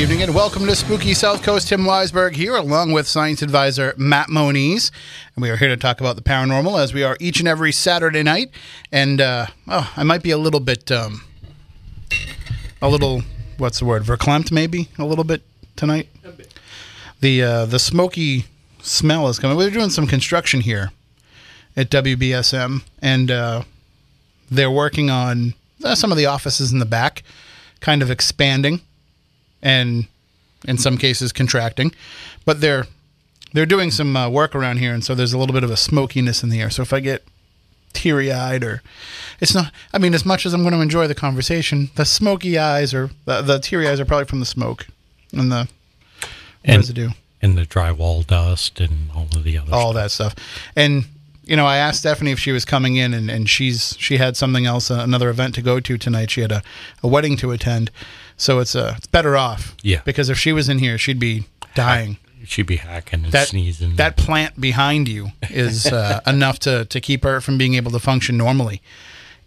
Good evening and welcome to Spooky South Coast. Tim Weisberg here, along with science advisor Matt Moniz. And we are here to talk about the paranormal as we are each and every Saturday night. And, uh, oh, I might be a little bit, um, a little, what's the word, verklempt maybe a little bit tonight. The, uh, the smoky smell is coming. We're doing some construction here at WBSM, and uh, they're working on uh, some of the offices in the back, kind of expanding and in some cases contracting. But they're they're doing some uh, work around here, and so there's a little bit of a smokiness in the air. So if I get teary eyed or it's not i mean as much as i'm going to enjoy the conversation the smoky eyes or the, the teary eyes are probably from the smoke and the And- residue and the drywall dust and all of the other all stuff. that stuff. And you know, I asked Stephanie if she was coming in, and, and she's she had something else, uh, another event to go to tonight. She had a, a wedding to attend, so it's uh, it's better off. Yeah. Because if she was in here, she'd be dying. She'd be hacking and That sneezing. that plant behind you is uh, enough to to keep her from being able to function normally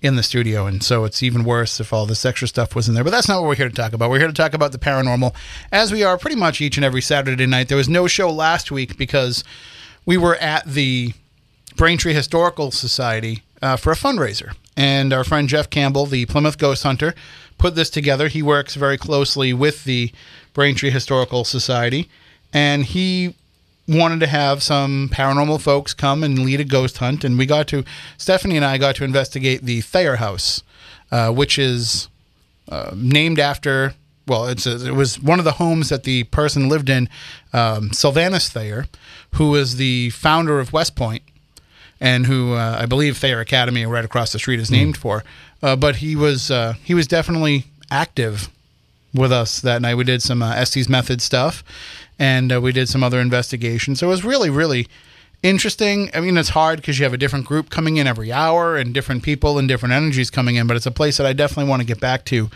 in the studio, and so it's even worse if all this extra stuff was in there. But that's not what we're here to talk about. We're here to talk about the paranormal, as we are pretty much each and every Saturday night. There was no show last week because we were at the Braintree Historical Society uh, for a fundraiser. And our friend Jeff Campbell, the Plymouth Ghost Hunter, put this together. He works very closely with the Braintree Historical Society. And he wanted to have some paranormal folks come and lead a ghost hunt. And we got to, Stephanie and I got to investigate the Thayer House, uh, which is uh, named after well it's a, it was one of the homes that the person lived in um, sylvanus thayer who was the founder of west point and who uh, i believe thayer academy right across the street is named for. Uh, but he was uh, he was definitely active with us that night. We did some uh, estes method stuff and uh, we did some other investigations. So it was really really interesting. I mean it's hard because you have a different group coming in every hour and different people and different energies coming in but it's a place that i definitely want to get back to.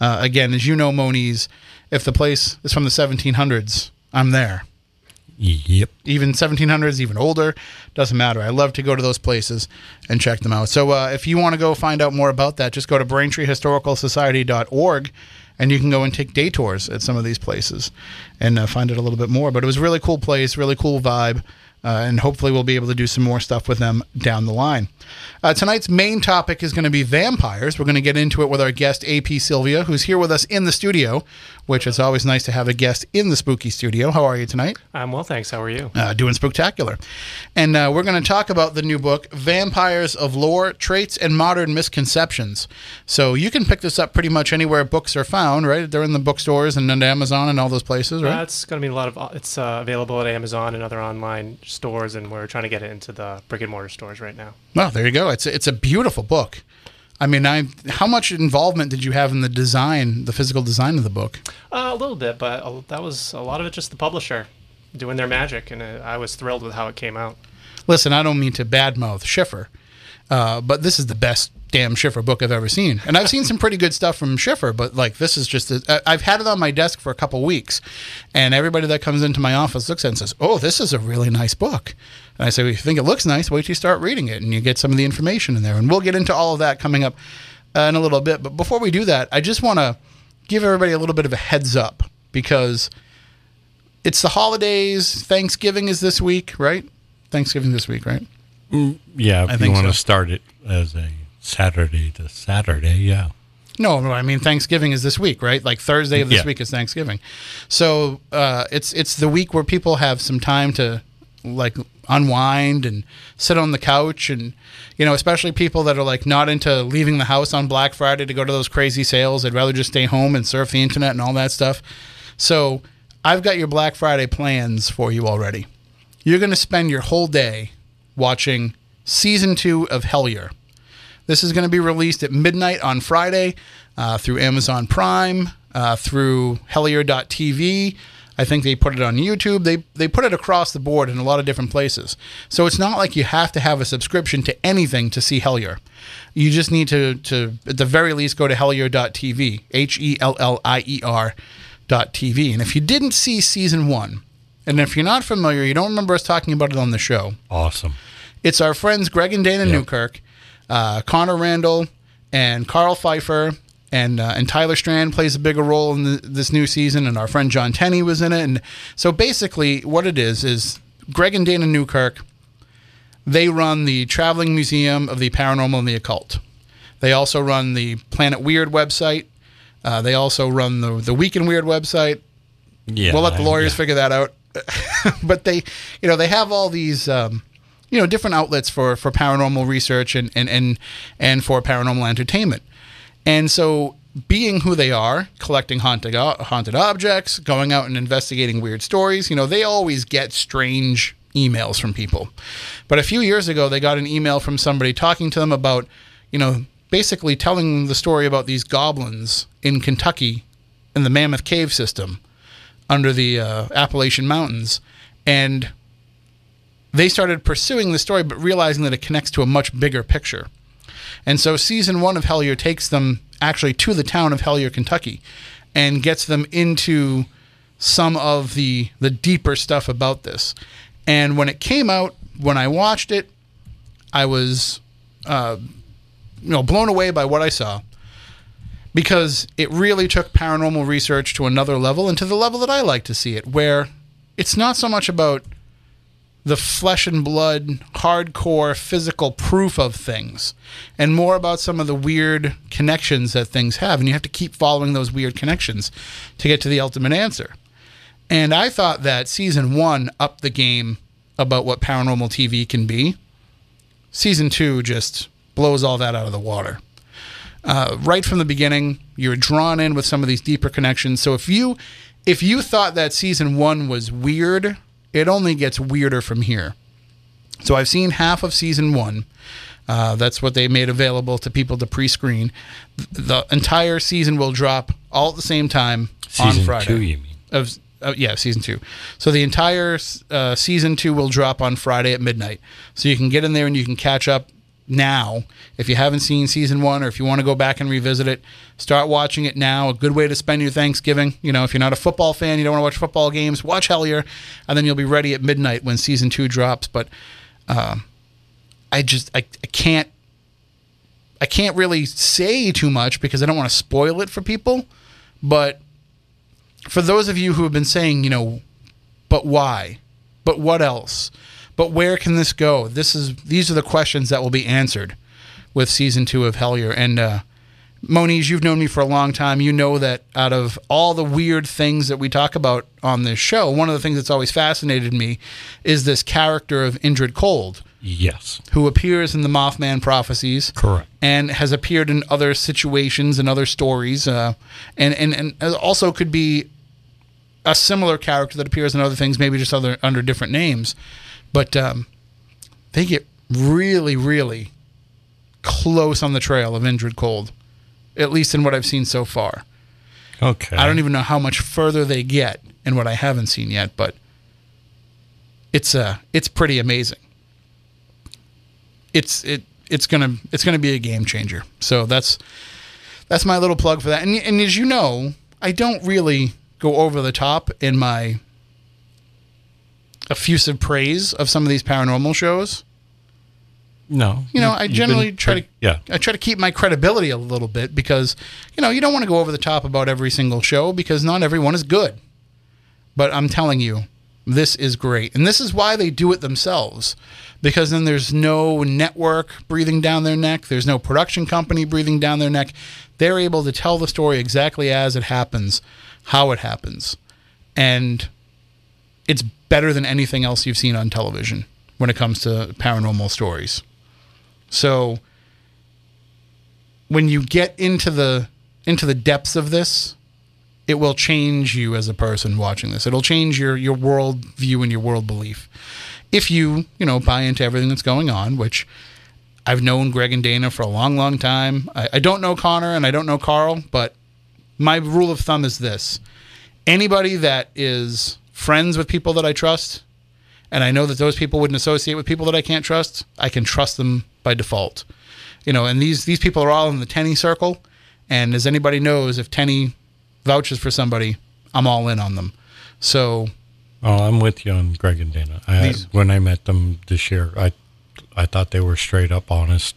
Uh, again as you know moniz if the place is from the 1700s i'm there Yep. even 1700s, even older, doesn't matter. I love to go to those places and check them out. So uh, if you want to go find out more about that, just go to BraintreeHistoricalSociety.org and you can go and take day tours at some of these places and uh, find out a little bit more. But it was a really cool place, really cool vibe. Uh, and hopefully we'll be able to do some more stuff with them down the line. Uh, tonight's main topic is going to be vampires. We're going to get into it with our guest AP Sylvia, who's here with us in the studio, which is always nice to have a guest in the spooky studio. How are you tonight? I'm well, thanks. How are you? uh, doing spectacular. And uh, we're going to talk about the new book, Vampires of Lore Traits and Modern Misconceptions. So you can pick this up pretty much anywhere books are found, right? They're in the bookstores and on Amazon and all those places, right? Uh, it's going to be a lot of. It's uh, available at Amazon and other online stores, and we're trying to get it into the brick and mortar stores right now. Well, there you go. It's a, it's a beautiful book. I mean, I how much involvement did you have in the design, the physical design of the book? Uh, a little bit, but uh, that was a lot of it just the publisher doing their magic, and uh, I was thrilled with how it came out. Listen, I don't mean to badmouth Schiffer, uh, but this is the best damn Schiffer book I've ever seen. And I've seen some pretty good stuff from Schiffer, but like this is just, I- I've had it on my desk for a couple weeks, and everybody that comes into my office looks at it and says, "Oh, this is a really nice book." And I say, well, "If you think it looks nice, wait till you start reading it, and you get some of the information in there." And we'll get into all of that coming up uh, in a little bit. But before we do that, I just want to give everybody a little bit of a heads up because it's the holidays. Thanksgiving is this week, right? Thanksgiving this week, right? Yeah. If I you want to so. start it as a Saturday to Saturday, yeah. No, no, I mean Thanksgiving is this week, right? Like Thursday of this Yeah. week is Thanksgiving. So uh, it's it's the week where people have some time to like unwind and sit on the couch and you know, especially people that are like not into leaving the house on Black Friday to go to those crazy sales. They'd rather just stay home and surf the internet and all that stuff. So I've got your Black Friday plans for you already. You're going to spend your whole day watching season two of Hellier. This is going to be released at midnight on Friday uh, through Amazon Prime, uh, through Hellier.tv. I think they put it on YouTube. They they put it across the board in a lot of different places. So it's not like you have to have a subscription to anything to see Hellier. You just need to to at the very least go to Hellier.tv, H E L L I E R dot TV. And if you didn't see season one, and if you're not familiar, you don't remember us talking about it on the show. Awesome. It's our friends Greg and Dana Yeah. Newkirk, uh, Connor Randall, and Karl Pfeiffer, and uh, and Tyler Strand plays a bigger role in the, this new season, and our friend John Tenney was in it, and so basically what it is is Greg and Dana Newkirk. They run the Traveling Museum of the Paranormal and the Occult. They also run the Planet Weird website. Uh, they also run the the Week in Weird website. Yeah. we'll let the lawyers yeah. figure that out. but they, you know, they have all these, um, you know, different outlets for for paranormal research and and and and for paranormal entertainment. And so, being who they are, collecting haunted haunted objects, going out and investigating weird stories, you know, they always get strange emails from people. But a few years ago, they got an email from somebody talking to them about, you know, basically telling the story about these goblins in Kentucky in the Mammoth Cave system under the uh, Appalachian Mountains, and they started pursuing the story, but realizing that it connects to a much bigger picture. And so, season one of Hellier takes them actually to the town of Hellier, Kentucky, and gets them into some of the the deeper stuff about this. And when it came out, when I watched it, I was, uh, you know, blown away by what I saw because it really took paranormal research to another level and to the level that I like to see it, where it's not so much about the flesh and blood, hardcore physical proof of things, and more about some of the weird connections that things have. And you have to keep following those weird connections to get to the ultimate answer. And I thought that season one upped the game about what paranormal TV can be. Season two just blows all that out of the water uh, right from the beginning. You're drawn in with some of these deeper connections. So if you if you thought that season one was weird, it only gets weirder from here. So I've seen half of season one. Uh, that's what they made available to people to pre-screen. The entire season will drop all at the same time Season on Friday. two, you mean? Of uh, yeah, season two. So the entire uh, season two will drop on Friday at midnight. So you can get in there and you can catch up now. If you haven't seen season one, or if you want to go back and revisit it, start watching it now. A good way to spend your Thanksgiving. You know, if you're not a football fan, you don't want to watch football games, watch Hellier, and then you'll be ready at midnight when season two drops. But uh, I just I, I can't I can't really say too much because I don't want to spoil it for people. But for those of you who have been saying, you know, but why? But what else? But where can this go? This is these are the questions that will be answered with season two of Hellier. And uh, Moniz, you've known me for a long time. You know that out of all the weird things that we talk about on this show, one of the things that's always fascinated me is this character of Indrid Cold, Yes. who appears in the Mothman prophecies Correct. and has appeared in other situations and other stories, uh, and, and and also could be a similar character that appears in other things, maybe just other under different names. But um, they get really, really close on the trail of Indrid Cold, at least in what I've seen so far. Okay. I don't even know how much further they get in what I haven't seen yet, but it's uh it's pretty amazing. It's it it's gonna it's gonna be a game changer. So that's that's my little plug for that. And and as you know, I don't really go over the top in my effusive praise of some of these paranormal shows. No. You know, I generally been try to Yeah. I try to keep my credibility a little bit because you know you don't want to go over the top about every single show because not everyone is good. But I'm telling you, this is great, and this is why they do it themselves. Because then there's no network breathing down their neck. There's no production company breathing down their neck. They're able to tell the story exactly as it happens, how it happens, and it's better than anything else you've seen on television when it comes to paranormal stories. So when you get into the into the depths of this, it will change you as a person watching this. It'll change your your world view and your world belief. If you, you know, buy into everything that's going on, which I've known Greg and Dana for a long, long time. I, I don't know Connor and I don't know Karl, but my rule of thumb is this. Anybody that is friends with people that I trust, and I know that those people wouldn't associate with people that I can't trust, I can trust them by default. You know, and these these people are all in the Tenney circle, and as anybody knows, if Tenney vouches for somebody, I'm all in on them. So Oh, I'm with you on Greg and Dana. I, These- when I met them this year, I I thought they were straight up honest,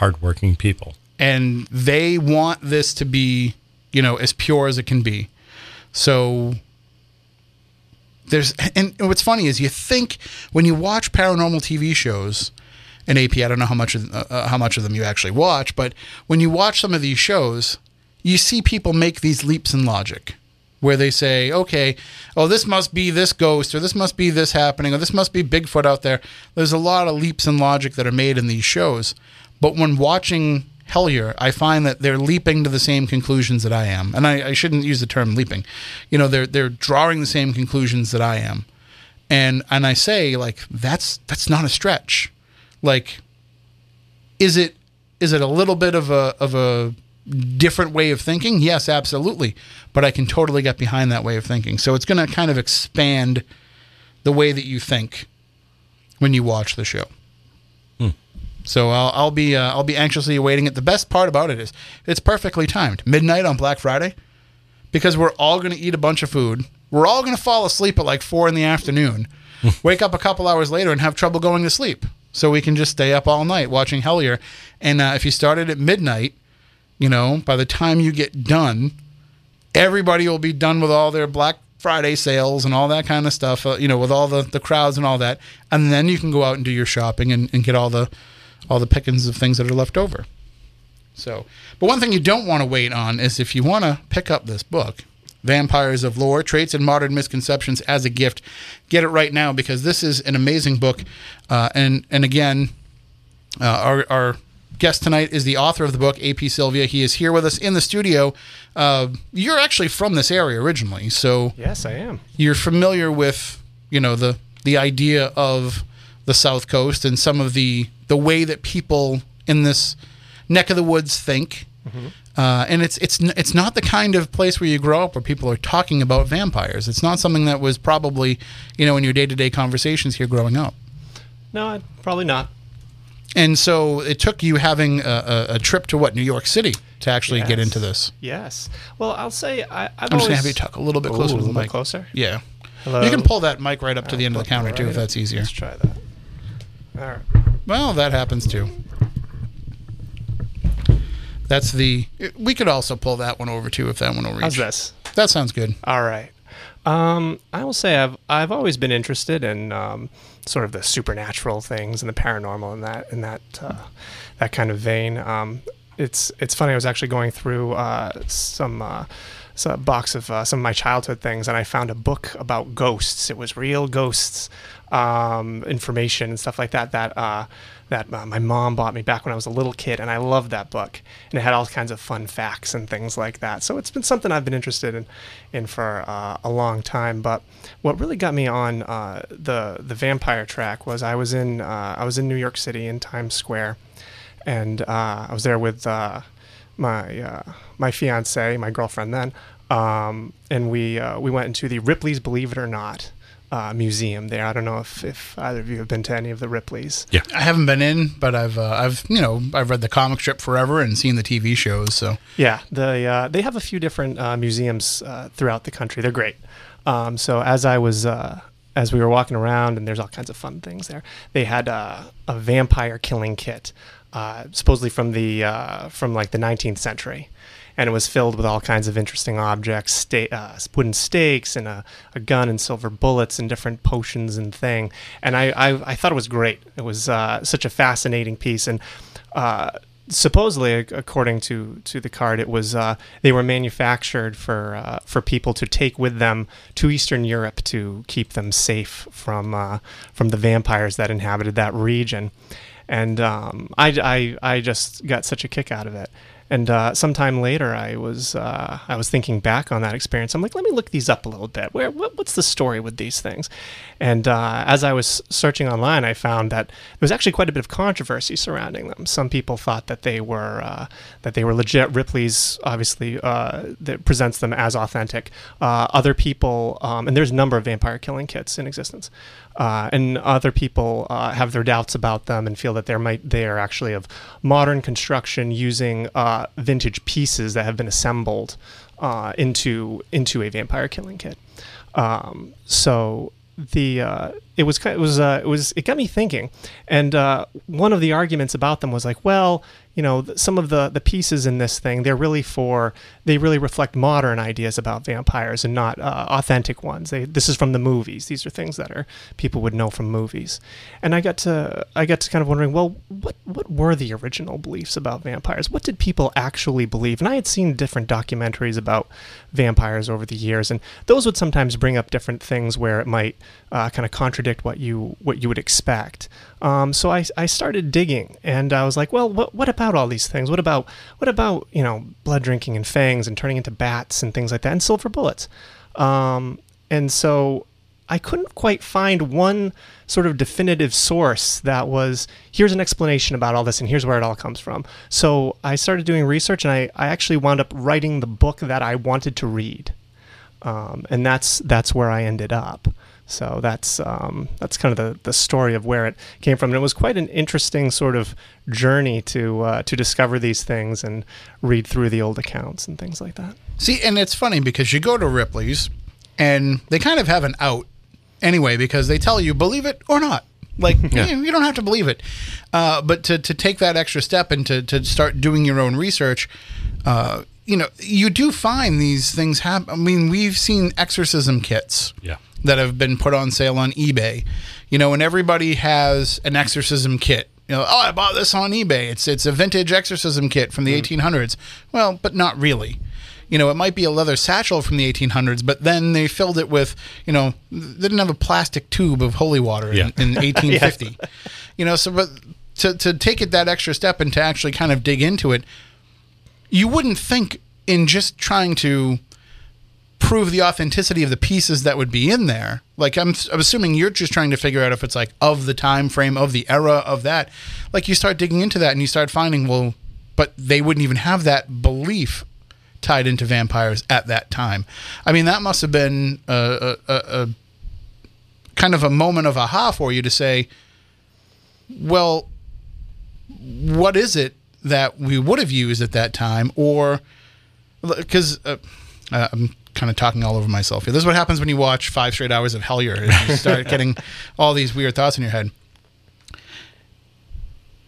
hardworking people. and they want this to be, you know, as pure as it can be. So there's and what's funny is you think when you watch paranormal TV shows and AP, I don't know how much of, uh, uh, how much of them you actually watch, but when you watch some of these shows, you see people make these leaps in logic where they say, okay, oh, this must be this ghost, or this must be this happening, or this must be Bigfoot out there. There's a lot of leaps in logic that are made in these shows. But when watching Hellier, I find that they're leaping to the same conclusions that I am. And I, I shouldn't use the term leaping. You know, they're they're drawing the same conclusions that I am. And and I say, like, that's that's not a stretch. Like, is it is it a little bit of a of a different way of thinking? Yes, absolutely. But I can totally get behind that way of thinking. So it's going to kind of expand the way that you think when you watch the show. So I'll, I'll be uh, I'll be anxiously awaiting it. The best part about it is it's perfectly timed. Midnight on Black Friday, because we're all going to eat a bunch of food. We're all going to fall asleep at like four in the afternoon, wake up a couple hours later and have trouble going to sleep. So we can just stay up all night watching Hellier. And uh, if you started at midnight, you know, by the time you get done, everybody will be done with all their Black Friday sales and all that kind of stuff, uh, you know, with all the, the crowds and all that. And then you can go out and do your shopping and, and get all the all the pickings of things that are left over. So, but one thing you don't want to wait on is if you want to pick up this book, Vampires of Lore Traits and Modern Misconceptions as a Gift, get it right now because this is an amazing book. Uh, and, and again, uh, our, our guest tonight is the author of the book, AP Sylvia. He is here with us in the studio. Uh, you're actually from this area originally, so Yes, I am. you're familiar with you know the the idea of the South Coast and some of the the way that people in this neck of the woods think. Uh, and it's it's it's not the kind of place where you grow up where people are talking about vampires. It's not something that was probably you know in your day to day conversations here growing up. No, probably not. And so it took you having a, a, a trip to what New York City to actually get into this. Yes. Well, I'll say I, I've I'm just gonna have you talk a little bit closer Ooh, to a the little mic. closer. Yeah, Hello. you can pull that mic right up to the end of the counter too, if that's easier. Let's try that. All right. Well, that happens too. That's the. We could also pull that one over too if that one will reach. How's this? That sounds good. All right. Um, I will say I've I've always been interested in um, sort of the supernatural things and the paranormal and that in that uh, that kind of vein. Um, it's it's funny. I was actually going through uh, some. Uh, a box of uh, some of my childhood things, and I found a book about ghosts. It was real ghosts um, information and stuff like that. That uh, that uh, my mom bought me back when I was a little kid, and I loved that book. And it had all kinds of fun facts and things like that. So it's been something I've been interested in, in for uh, a long time. But what really got me on uh, the the vampire track was I was in uh, I was in New York City in Times Square, and uh, I was there with uh, my uh, my fiance, my girlfriend then, um, and we uh, we went into the Ripley's Believe It or Not uh, museum there. I don't know if, if either of you have been to any of the Ripleys. Yeah. I haven't been in, but I've uh, I've you know I've read the comic strip forever and seen the TV shows. So Yeah, the uh, they have a few different uh, museums uh, throughout the country. They're great. Um, so as I was uh, as we were walking around, and there's all kinds of fun things there. They had uh, a vampire killing kit, uh, supposedly from the uh, from like the 19th century. And it was filled with all kinds of interesting objects, sta- uh, wooden stakes, and a, a gun, and silver bullets, and different potions and thing. And I, I, I thought it was great. It was uh, such a fascinating piece. And uh, supposedly, according to, to the card, it was uh, they were manufactured for uh, for people to take with them to Eastern Europe to keep them safe from uh, from the vampires that inhabited that region. And um, I, I, I just got such a kick out of it. And uh, sometime later, I was uh, I was thinking back on that experience. I'm like, let me look these up a little bit. Where what, what's the story with these things? And uh, as I was searching online, I found that there was actually quite a bit of controversy surrounding them. Some people thought that they were uh, that they were legit. Ripley's obviously uh, that presents them as authentic. Uh, other people, um, and there's a number of vampire killing kits in existence. Uh, and other people uh, have their doubts about them and feel that they might they are actually of modern construction using uh, vintage pieces that have been assembled uh, into into a vampire killing kit. Um, so the uh, it was it was uh, it was it got me thinking, and uh, one of the arguments about them was like, well, you know, some of the the pieces in this thing they're really for they really reflect modern ideas about vampires and not uh, authentic ones. They this is from the movies. These are things that are people would know from movies, and I got to I got to kind of wondering, well, what what were the original beliefs about vampires? What did people actually believe? And I had seen different documentaries about vampires over the years, and those would sometimes bring up different things where it might uh, kind of contradict what you what you would expect. Um, so I, I started digging, and I was like, well, what what about all these things? What about what about you know blood drinking and fangs and turning into bats and things like that, and silver bullets? Um, and so I couldn't quite find one sort of definitive source that was here's an explanation about all this and here's where it all comes from. So I started doing research and I, I actually wound up writing the book that I wanted to read. Um, and that's that's where I ended up. So that's um, that's kind of the, the story of where it came from. And it was quite an interesting sort of journey to uh, to discover these things and read through the old accounts and things like that. See, and it's funny because you go to Ripley's and they kind of have an out anyway because they tell you believe it or not. Like Yeah. you, you don't have to believe it, uh, but to, to take that extra step and to, to start doing your own research, uh, you know, you do find these things happen. I mean, we've seen exorcism kits Yeah. That have been put on sale on eBay. You know, and everybody has an exorcism kit. You know, oh, I bought this on eBay. It's it's a vintage exorcism kit from the hmm. 1800s. Well, but not really. You know, it might be a leather satchel from the 1800s, but then they filled it with, you know, they didn't have a plastic tube of holy water Yeah. in, in 1850. You know, so but to to take it that extra step and to actually kind of dig into it, you wouldn't think in just trying to prove the authenticity of the pieces that would be in there. Like I'm, I'm assuming you're just trying to figure out if it's like of the time frame of the era of that. Like you start digging into that and you start finding well, but they wouldn't even have that belief tied into vampires at that time. I mean, that must have been a, a, a, kind of a moment of aha for you to say, well, what is it that we would have used at that time, or because uh, uh, I'm kind of talking all over myself here. This is what happens when you watch five straight hours of Hellier. You start getting all these weird thoughts in your head.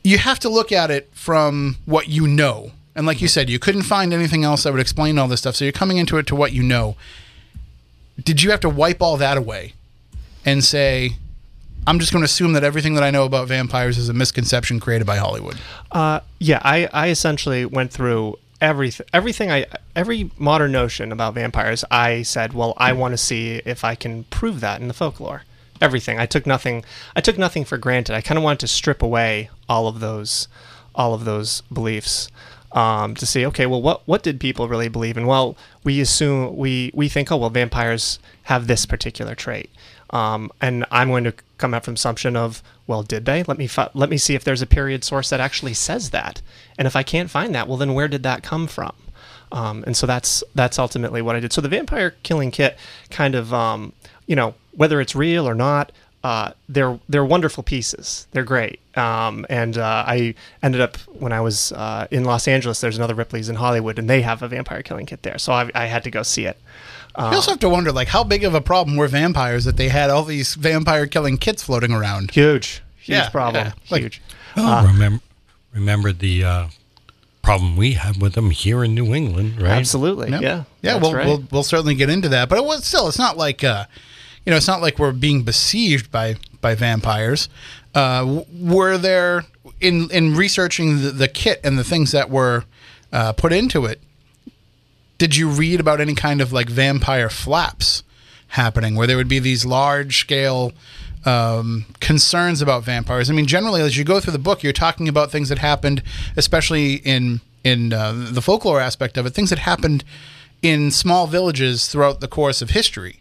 You have to look at it from what you know. And like you said, you couldn't find anything else that would explain all this stuff. So you're coming into it to what you know. Did you have to wipe all that away and say, I'm just going to assume that everything that I know about vampires is a misconception created by Hollywood? Uh, yeah, I, I essentially went through everything everything I every modern notion about vampires. I said, well, I want to see if I can prove that in the folklore. Everything. I took nothing. I took nothing for granted. I kind of wanted to strip away all of those, all of those beliefs. Um, to see, okay, well, what what did people really believe in? Well, we assume we we think, oh, well, vampires have this particular trait, um, and I'm going to come out from assumption of, well, did they? Let me fi- let me see if there's a period source that actually says that, and if I can't find that, well, then where did that come from? Um, and so that's that's ultimately what I did. So the vampire killing kit, kind of, um, you know, whether it's real or not, uh, they're they're wonderful pieces. They're great. Um, and uh, I ended up when I was uh, in Los Angeles. There's another Ripley's in Hollywood, and they have a vampire killing kit there. So I, I had to go see it. You also have to wonder, like, how big of a problem were vampires that they had all these vampire killing kits floating around? Huge, huge Yeah, problem. yeah. Like- huge. Oh, remember, remember the uh, problem we had with them here in New England, right? Absolutely. Yep. Yeah. yeah. We'll, right. we'll we'll certainly get into that, but it was still. It's not like, uh, you know, it's not like we're being besieged by by vampires. Uh, were there in in researching the, the kit and the things that were uh, put into it? Did you read about any kind of like vampire flaps happening, where there would be these large scale um, concerns about vampires? I mean, generally, as you go through the book, you're talking about things that happened, especially in in uh, the folklore aspect of it, things that happened in small villages throughout the course of history.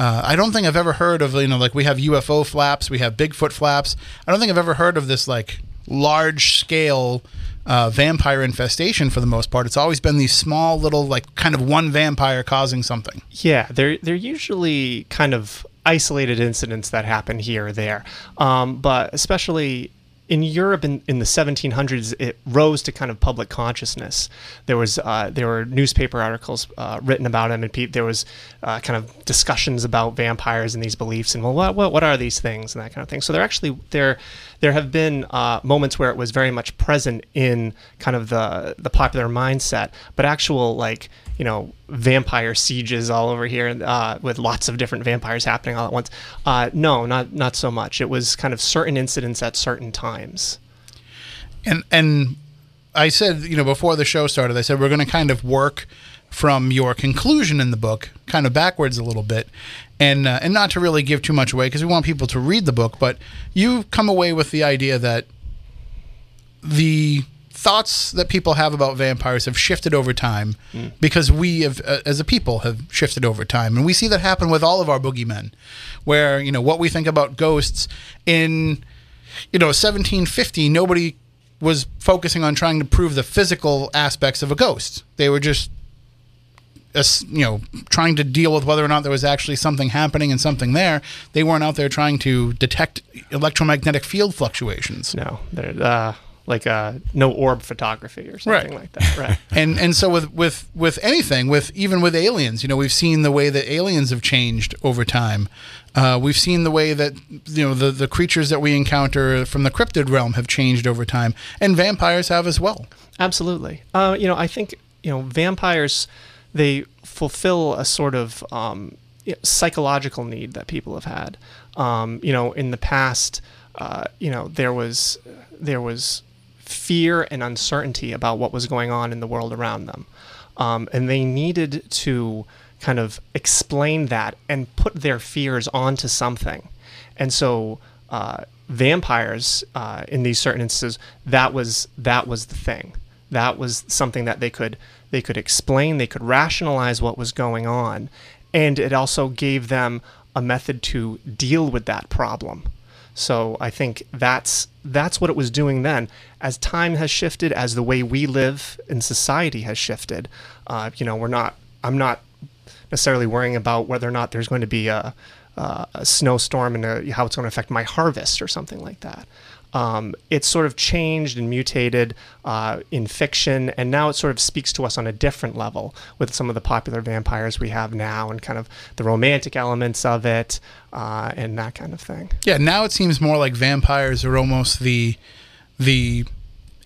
Uh, I don't think I've ever heard of you know like we have UFO flaps, we have Bigfoot flaps. I don't think I've ever heard of this like large scale uh, vampire infestation for the most part. It's always been these small little like kind of one vampire causing something. Yeah, they're they're usually kind of isolated incidents that happen here or there, um, but especially in Europe in, in the 1700s, it rose to kind of public consciousness. There was uh, there were newspaper articles uh, written about them, and pe- there was uh, kind of discussions about vampires and these beliefs, and well, what, what what are these things and that kind of thing. So there actually there there have been uh, moments where it was very much present in kind of the the popular mindset, but actual like you know vampire sieges all over here uh, with lots of different vampires happening all at once. Uh, no, not not so much. It was kind of certain incidents at certain times. And and I said, you know, before the show started, I said we're going to kind of work from your conclusion in the book, kind of backwards a little bit, and uh, and not to really give too much away because we want people to read the book. But you come away with the idea that the thoughts that people have about vampires have shifted over time mm. because we have, uh, as a people have shifted over time. And we see that happen with all of our boogeymen where you know what we think about ghosts in you know 1750 nobody was focusing on trying to prove the physical aspects of a ghost. They were just you know trying to deal with whether or not there was actually something happening and something there. They weren't out there trying to detect electromagnetic field fluctuations. No uh, like uh, no orb photography or something right. like that. Right. and and so with with with anything, with even with aliens, you know, we've seen the way that aliens have changed over time. Uh, we've seen the way that you know the the creatures that we encounter from the cryptid realm have changed over time, and vampires have as well. Absolutely. Uh, you know, I think you know vampires they fulfill a sort of um, psychological need that people have had. Um, you know, in the past, uh, you know, there was there was fear and uncertainty about what was going on in the world around them. Um, and they needed to kind of explain that and put their fears onto something. And so, uh, vampires, uh, in these certain instances, that was that was the thing. That was something that they could they could explain, they could rationalize what was going on, and it also gave them a method to deal with that problem. So I think that's that's what it was doing then. As time has shifted, as the way we live in society has shifted, uh, you know, we're not. I'm not necessarily worrying about whether or not there's going to be a, a snowstorm and a, how it's going to affect my harvest or something like that um, it's sort of changed and mutated uh, in fiction, and now it sort of speaks to us on a different level with some of the popular vampires we have now, and kind of the romantic elements of it, uh, and that kind of thing. Yeah, now it seems more like vampires are almost the the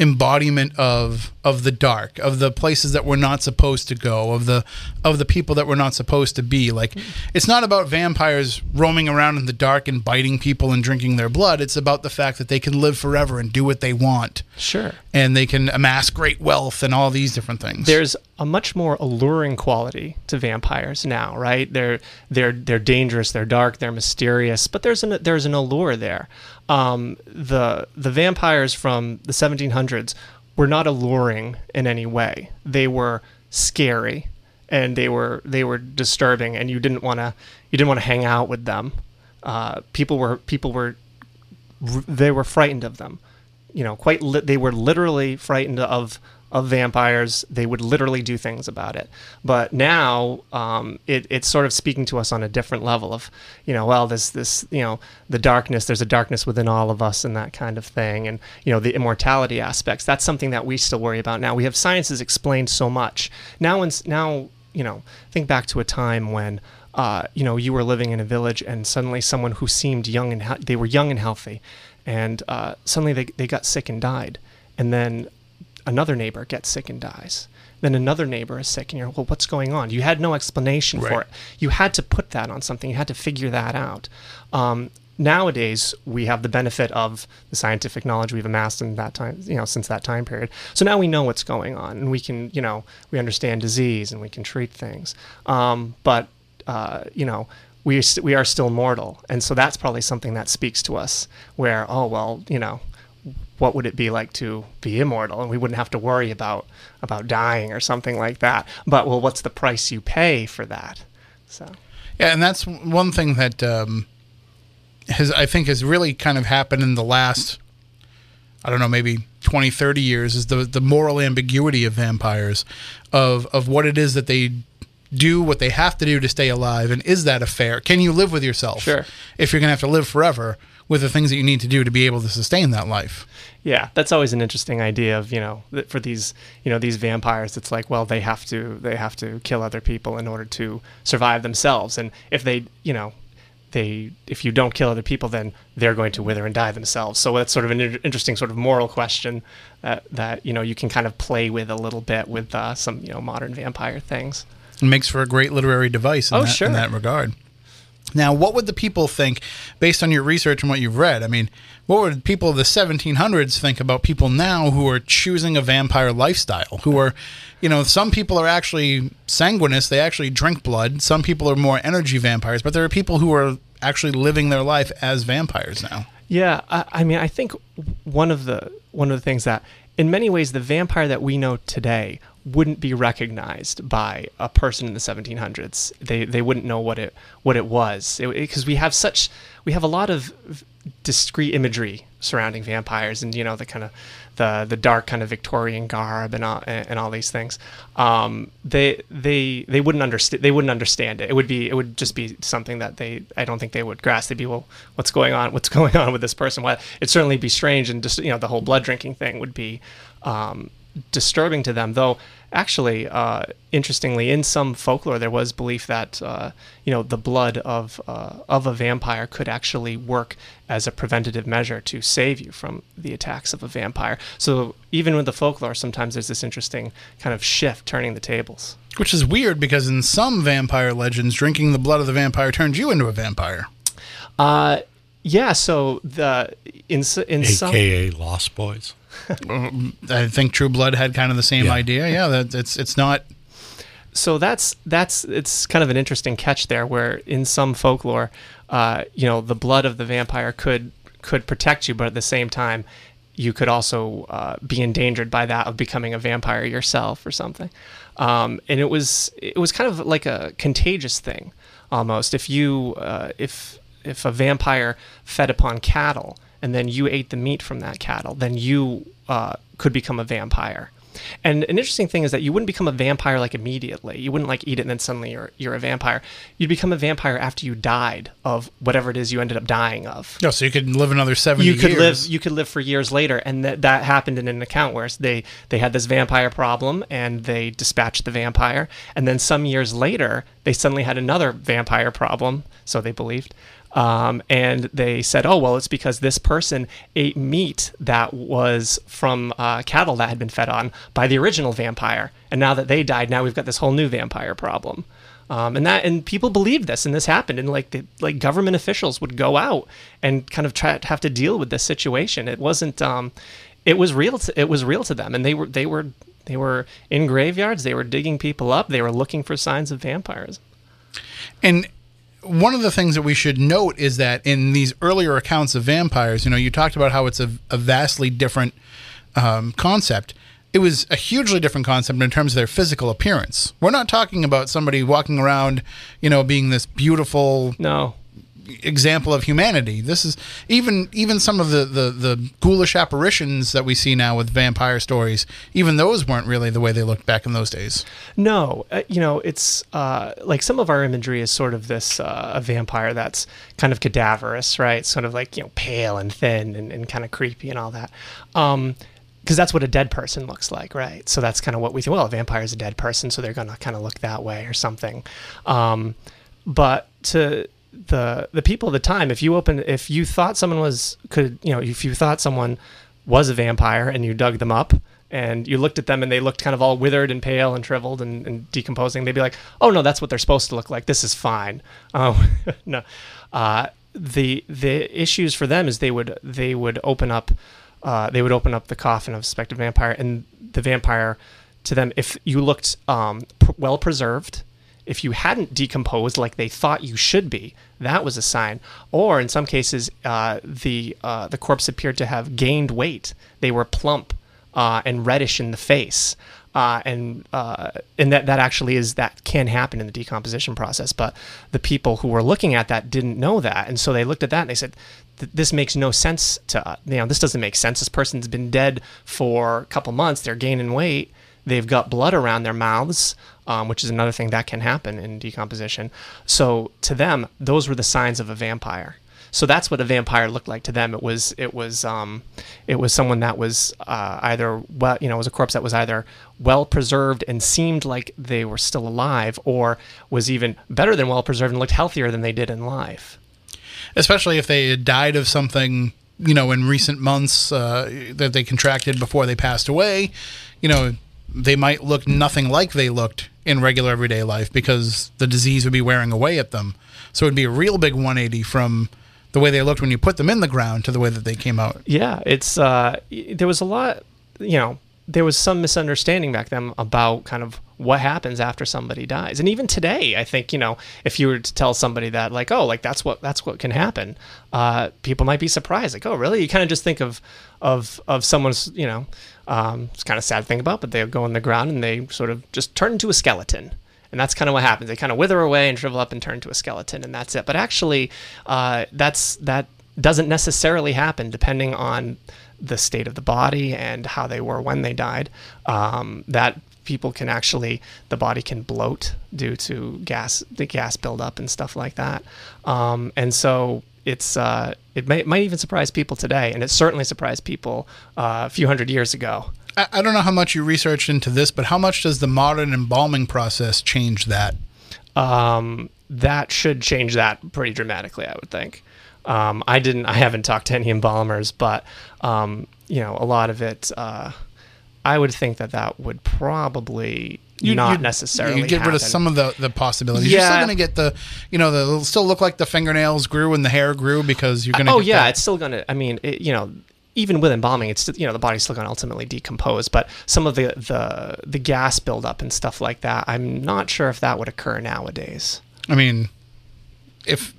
embodiment of of the dark of the places that we're not supposed to go of the of the people that we're not supposed to be. Like it's not about vampires roaming around in the dark and biting people and drinking their blood. It's about the fact that they can live forever and do what they want. Sure. And they can amass great wealth and all these different things. There's a much more alluring quality to vampires now right? They're they're they're dangerous they're dark they're mysterious but there's an there's an allure there. Um, the the vampires from the 1700s were not alluring in any way. They were scary and they were they were disturbing, and you didn't want to you didn't want to hang out with them. Uh, people were people were they were frightened of them. You know, quite li- they were literally frightened of of vampires. They would literally do things about it. But now um, it, it's sort of speaking to us on a different level of, you know, well, there's this, you know, the darkness, there's a darkness within all of us and that kind of thing. And, you know, the immortality aspects, that's something that we still worry about now. We have science has explained so much. Now, now, you know, think back to a time when, uh, you know, you were living in a village and suddenly someone who seemed young and he- they were young and healthy and uh, suddenly they, they got sick and died. And then another neighbor gets sick and dies. Then another neighbor is sick, and you're, well, what's going on? You had no explanation right. for it. You had to put that on something. You had to figure that out. Um, nowadays, we have the benefit of the scientific knowledge we've amassed in that time, you know, since that time period. So now we know what's going on, and we can, you know, we understand disease and we can treat things. Um, but uh, you know, we we are still mortal, and so that's probably something that speaks to us. Where, oh well, you know, what would it be like to be immortal? And we wouldn't have to worry about about dying or something like that. But well what's the price you pay for that? So. Yeah and that's one thing that um, has i think has really kind of happened in the last i don't know maybe 20 30 years is the the moral ambiguity of vampires of of what it is that they do what they have to do to stay alive and is that a fair can you live with yourself? Sure. If you're going to have to live forever with the things that you need to do to be able to sustain that life. Yeah, that's always an interesting idea of you know for these you know these vampires. It's like well they have to they have to kill other people in order to survive themselves, and if they you know they if you don't kill other people then they're going to wither and die themselves. So that's sort of an interesting sort of moral question that that you know you can kind of play with a little bit with uh, some you know modern vampire things. It makes for a great literary device in, Oh, that, sure. in that regard. Now, what would the people think, based on your research and what you've read? I mean, what would people of the 1700s think about people now who are choosing a vampire lifestyle? Who are, you know, some people are actually sanguineous, they actually drink blood. Some people are more energy vampires, but there are people who are actually living their life as vampires now. Yeah, I, I mean, I think one of the one of the things that, in many ways, the vampire that we know today wouldn't be recognized by a person in the 1700s. They they wouldn't know what it what it was because we have such we have a lot of discrete imagery surrounding vampires and you know the kind of the the dark kind of Victorian garb and all, and all these things. Um, they they they wouldn't understand they wouldn't understand it. It would be it would just be something that they I don't think they would grasp. They'd be well, what's going on? What's going on with this person? Well, it'd certainly be strange and just you know the whole blood drinking thing would be um, disturbing to them. Though actually, uh, interestingly, in some folklore there was belief that uh, you know the blood of uh, of a vampire could actually work as a preventative measure to save you from the attacks of a vampire. So even with the folklore, sometimes there's this interesting kind of shift, turning the tables. Which is weird because in some vampire legends, drinking the blood of the vampire turns you into a vampire. Uh, yeah. So the in s- in some AKA Lost Boys. I think True Blood had kind of the same Yeah. idea. Yeah, that it's it's not so that's that's it's kind of an interesting catch there where in some folklore uh, you know the blood of the vampire could could protect you but at the same time you could also uh, be endangered by that of becoming a vampire yourself or something um, and it was it was kind of like a contagious thing almost if you uh, if if a vampire fed upon cattle and then you ate the meat from that cattle then you uh, could become a vampire and an interesting thing is that you wouldn't become a vampire like immediately. You wouldn't like eat it and then suddenly you're you're a vampire. You'd become a vampire after you died of whatever it is you ended up dying of. no. So you could live another seventy. You could years. live you could live for years later and that that happened in an account where they they had this vampire problem and they dispatched the vampire and then some years later they suddenly had another vampire problem so they believed um, and they said, "Oh well, it's because this person ate meat that was from uh, cattle that had been fed on by the original vampire, and now that they died, now we've got this whole new vampire problem." Um, and that and people believed this, and this happened, and like the, like government officials would go out and kind of try to have to deal with this situation. It wasn't, um, it was real. To, it was real to them, and they were they were they were in graveyards. They were digging people up. They were looking for signs of vampires. And one of the things that we should note is that in these earlier accounts of vampires, you know, you talked about how it's a, a vastly different um, concept. It was a hugely different concept in terms of their physical appearance. We're not talking about somebody walking around, you know, being this beautiful No, example of humanity. This is even even some of the, the the ghoulish apparitions that we see now with vampire stories. Even those weren't really the way they looked back in those days. No, uh, you know, it's uh, like some of our imagery is sort of this uh, a vampire that's kind of cadaverous, right? Sort of like you know, pale and thin and, and kind of creepy and all that. Um, because that's what a dead person looks like, right? So that's kind of what we think. Well, a vampire is a dead person, so they're gonna kind of look that way or something. Um, but to the the people of the time, if you open, if you thought someone was could, you know, if you thought someone was a vampire and you dug them up and you looked at them and they looked kind of all withered and pale and shriveled and, and decomposing, they'd be like, "Oh no, that's what they're supposed to look like. This is fine." Oh no, uh, the the issues for them is they would they would open up uh, they would open up the coffin of a suspected vampire and the vampire to them if you looked um, pr- well preserved if you hadn't decomposed like they thought you should be, that was a sign. Or in some cases, uh, the uh, the corpse appeared to have gained weight. They were plump uh, and reddish in the face, uh, and uh, and that that actually is that can happen in the decomposition process. But the people who were looking at that didn't know that, and so they looked at that and they said. This makes no sense to. You know, this doesn't make sense. This person's been dead for a couple months. They're gaining weight. They've got blood around their mouths, um, which is another thing that can happen in decomposition. So to them, those were the signs of a vampire. So that's what a vampire looked like to them. It was it was um, it was someone that was uh, either well, you know, was a corpse that was either well preserved and seemed like they were still alive, or was even better than well preserved and looked healthier than they did in life. especially if they had died of something you know in recent months uh, that they contracted before they passed away you know they might look nothing like they looked in regular everyday life because the disease would be wearing away at them. So it'd be a real big 180 from the way they looked when you put them in the ground to the way that they came out. Yeah, it's uh, there was a lot, you know, there was some misunderstanding back then about kind of what happens after somebody dies, and even today, I think you know, if you were to tell somebody that like, oh, like that's what that's what can happen, uh, people might be surprised, like, oh, really? You kind of just think of of of someone's, you know, um, it's kind of sad thing about, but they go in the ground and they sort of just turn into a skeleton. And that's kind of what happens. They kind of wither away and shrivel up and turn into a skeleton, and that's it. But actually, uh, that's that doesn't necessarily happen depending on the state of the body and how they were when they died. Um, that people can actually the body can bloat due to gas the gas buildup and stuff like that. Um, and so it's uh, it may, might even surprise people today, and it certainly surprised people uh, a few hundred years ago. I, I don't know how much you researched into this but how much does the modern embalming process change that um, that should change that pretty dramatically, I would think. Um, I didn't, I haven't talked to any embalmers, but um, you know, a lot of it, uh, I would think that that would probably not you'd- necessarily You get rid of some of the, the possibilities. You're still going to get the, you know, the it'll still look like the fingernails grew and the hair grew because you're going to. oh get yeah, that- it's still gonna. I mean, it, you know, even with embalming, it's you know the body's still gonna ultimately decompose. But some of the the the gas buildup and stuff like that, I'm not sure if that would occur nowadays. I mean, if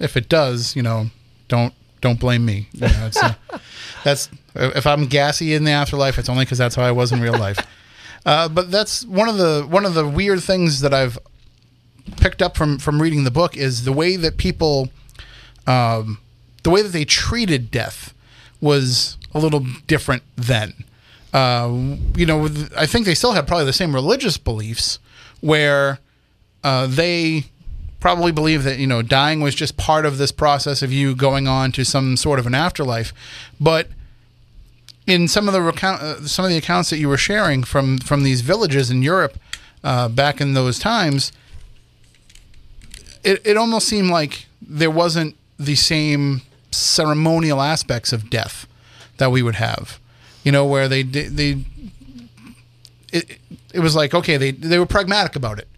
if it does, you know, don't don't blame me. You know, it's, uh, that's if I'm gassy in the afterlife, it's only because that's how I was in real life. Uh, but that's one of the one of the weird things that I've picked up from from reading the book is the way that people, um, the way that they treated death was a little different then. Uh, you know, I think they still had probably the same religious beliefs where uh, they probably believe that you know dying was just part of this process of you going on to some sort of an afterlife. But in some of the recount uh, some of the accounts that you were sharing from from these villages in Europe uh, back in those times it, it almost seemed like there wasn't the same ceremonial aspects of death that we would have you know where they they it, it was like okay they they were pragmatic about it.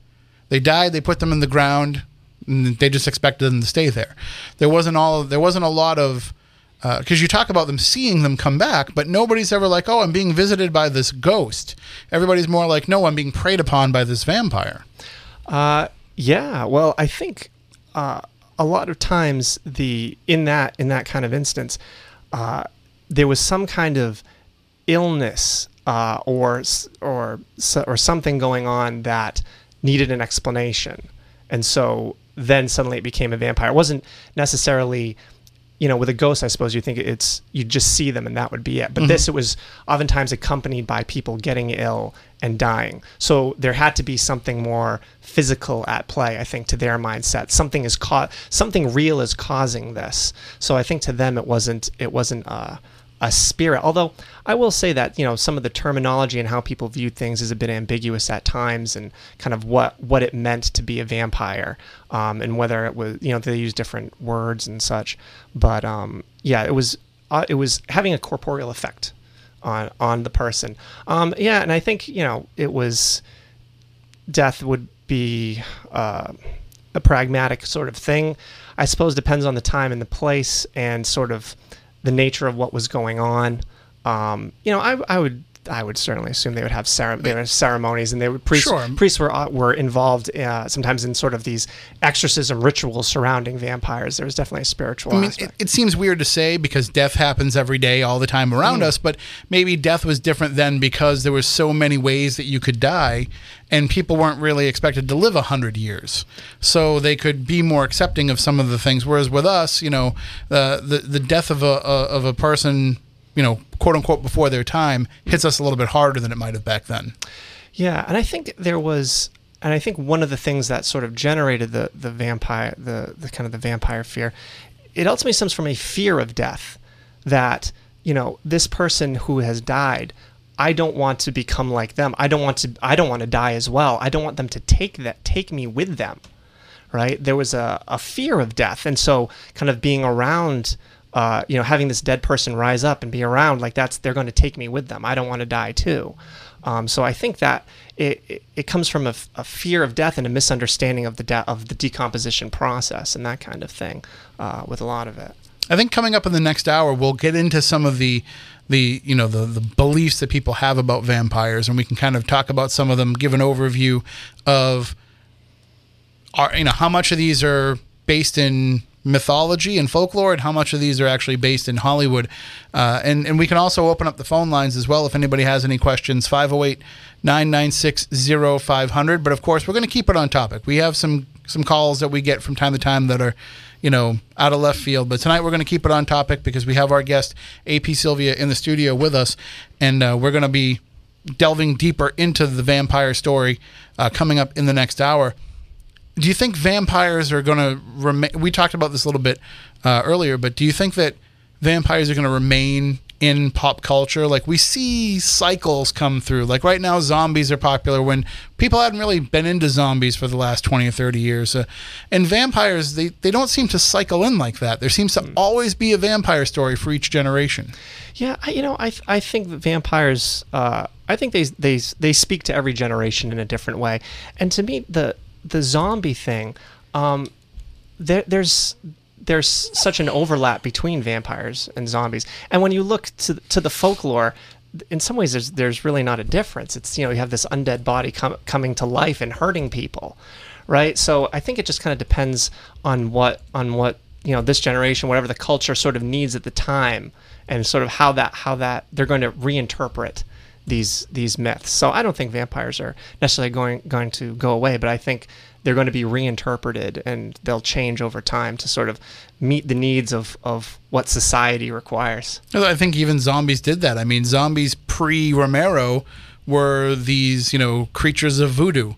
They died they put them in the ground and they just expected them to stay there. There wasn't all there wasn't a lot of because you talk about them seeing them come back but nobody's ever like oh i'm being visited by this ghost. Everybody's more like no i'm being preyed upon by this vampire. Uh, yeah. Well, I think uh, a lot of times the in that in that kind of instance, uh, there was some kind of illness uh, or or or something going on that needed an explanation, and so then suddenly it became a vampire. It wasn't necessarily. You know, with a ghost, I suppose you think it's you just see them and that would be it. But this, it was oftentimes accompanied by people getting ill and dying. So there had to be something more physical at play, I think, to their mindset. Something is caught, something real is causing this. So I think to them it wasn't it wasn't uh, a spirit. Although I will say that you know some of the terminology and how people viewed things is a bit ambiguous at times, and kind of what what it meant to be a vampire, um, and whether it was you know they use different words and such. But um, yeah, it was uh, it was having a corporeal effect on on the person. Um, yeah, and I think you know it was death would be uh, a pragmatic sort of thing. I suppose depends on the time and the place and sort of the nature of what was going on. Um, you know, I, I would I would certainly assume they would have cere- they would have ceremonies and they would priests Sure. priests were uh, were involved uh, sometimes in sort of these exorcism rituals surrounding vampires. There was definitely a spiritual I mean, it, it seems weird to say because death happens every day, all the time around us. But maybe death was different then because there were so many ways that you could die, and people weren't really expected to live a hundred years, so they could be more accepting of some of the things. Whereas with us, you know, uh, the the death of a, a of a person, you know, quote unquote, before their time hits us a little bit harder than it might have back then. Yeah, and I think there was, and I think one of the things that sort of generated the the vampire, the the kind of the vampire fear, it ultimately stems from a fear of death that you know this person who has died I don't want to become like them. I don't want to I don't want to die as well. I don't want them to take that take me with them. Right? There was a, a fear of death. And so kind of being around uh, you know, having this dead person rise up and be around like that's they're going to take me with them. I don't want to die too. Um, so I think that it, it, it comes from a, a, fear of death and a misunderstanding of the de- of the decomposition process and that kind of thing uh, with a lot of it. I think coming up in the next hour, we'll get into some of the the you know the the beliefs that people have about vampires, and we can kind of talk about some of them, give an overview of are you know how much of these are based in mythology and folklore, and how much of these are actually based in Hollywood. Uh, and, and we can also open up the phone lines as well if anybody has any questions 508 996 0500. But of course, we're going to keep it on topic. We have some, some calls that we get from time to time that are, you know, out of left field. But tonight we're going to keep it on topic because we have our guest, AP Sylvia, in the studio with us. And uh, we're going to be delving deeper into the vampire story uh, coming up in the next hour do you think vampires are going to remain? We talked about this a little bit uh, earlier, but do you think that vampires are going to remain in pop culture? Like we see cycles come through. Like right now, zombies are popular when people hadn't really been into zombies for the last 20 or 30 years. Uh, and vampires, they, they don't seem to cycle in like that. There seems to mm. always be a vampire story for each generation. Yeah, I, you know, I, I think that vampires, uh, I think they, they, they speak to every generation in a different way. And to me, the, the zombie thing, um, there, there's there's such an overlap between vampires and zombies. And when you look to to the folklore, in some ways there's there's really not a difference. It's you know you have this undead body com- coming to life and hurting people, right? So I think it just kind of depends on what on what you know this generation, whatever the culture sort of needs at the time, and sort of how that how that they're going to reinterpret these these myths. So I don't think vampires are necessarily going going to go away, but I think they're going to be reinterpreted and they'll change over time to sort of meet the needs of, of what society requires. I think even zombies did that. I mean, zombies pre Romero were these, you know, creatures of voodoo,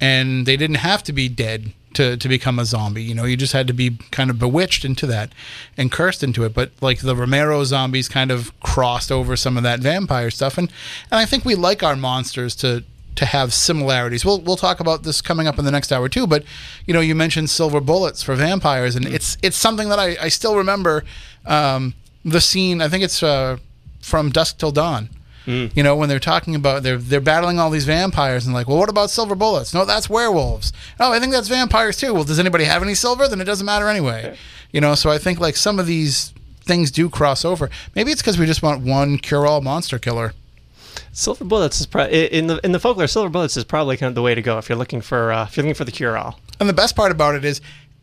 and they didn't have to be dead to, to become a zombie. You know, you just had to be kind of bewitched into that and cursed into it. But like the Romero zombies kind of crossed over some of that vampire stuff. And, and I think we like our monsters to, to have similarities. We'll we'll talk about this coming up in the next hour too. But you know, you mentioned silver bullets for vampires, and it's it's something that I, I still remember. Um, the scene, I think it's uh, from Dusk Till Dawn, Mm. You know, when they're talking about they're they're battling all these vampires and like, well, what about silver bullets? No, that's werewolves. Oh, I think that's vampires too. Well, does anybody have any silver? Then it doesn't matter anyway. You know, so I think like some of these things do cross over. Maybe it's because we just want one cure-all monster killer. Silver bullets is pro- in the in the folklore. Silver bullets is probably kind of the way to go if you're looking for uh, if you're looking for the cure-all. And the best part about it is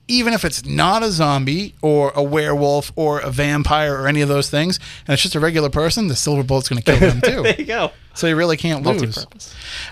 even if it's not a zombie or a werewolf or a vampire or any of those things, and it's just a regular person, the silver bullet's going to kill them too. there you go. So you really can't lose.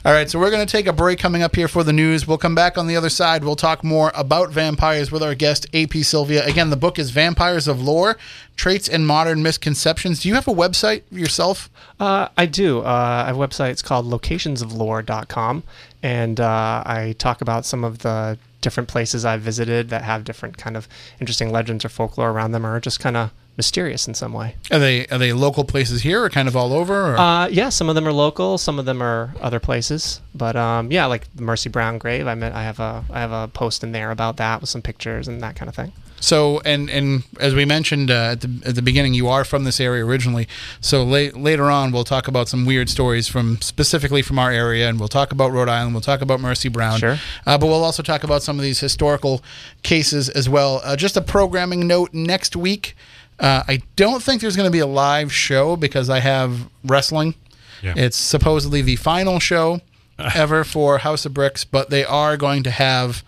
All right, so we're going to take a break coming up here for the news. We'll come back on the other side. We'll talk more about vampires with our guest, AP Sylvia. Again, the book is Vampires of Lore Traits and Modern Misconceptions. Do you have a website yourself? Uh, I do. Uh, I have a website. It's called locationsoflore.com. And uh, I talk about some of the different places I've visited that have different kind of interesting legends or folklore around them, or just kind of mysterious in some way. Are they are they local places here, or kind of all over? Uh, yeah, some of them are local, some of them are other places. But um, yeah, like the Mercy Brown grave, I met, I have a I have a post in there about that with some pictures and that kind of thing. So, and and as we mentioned uh, at the at the beginning, you are from this area originally. So la- later on, we'll talk about some weird stories from specifically from our area, and we'll talk about Rhode Island. We'll talk about Mercy Brown. Sure. Uh, but we'll also talk about some of these historical cases as well. Uh, just a programming note: next week, uh, I don't think there's going to be a live show because I have wrestling. Yeah. It's supposedly the final show ever for House of Bricks, but they are going to have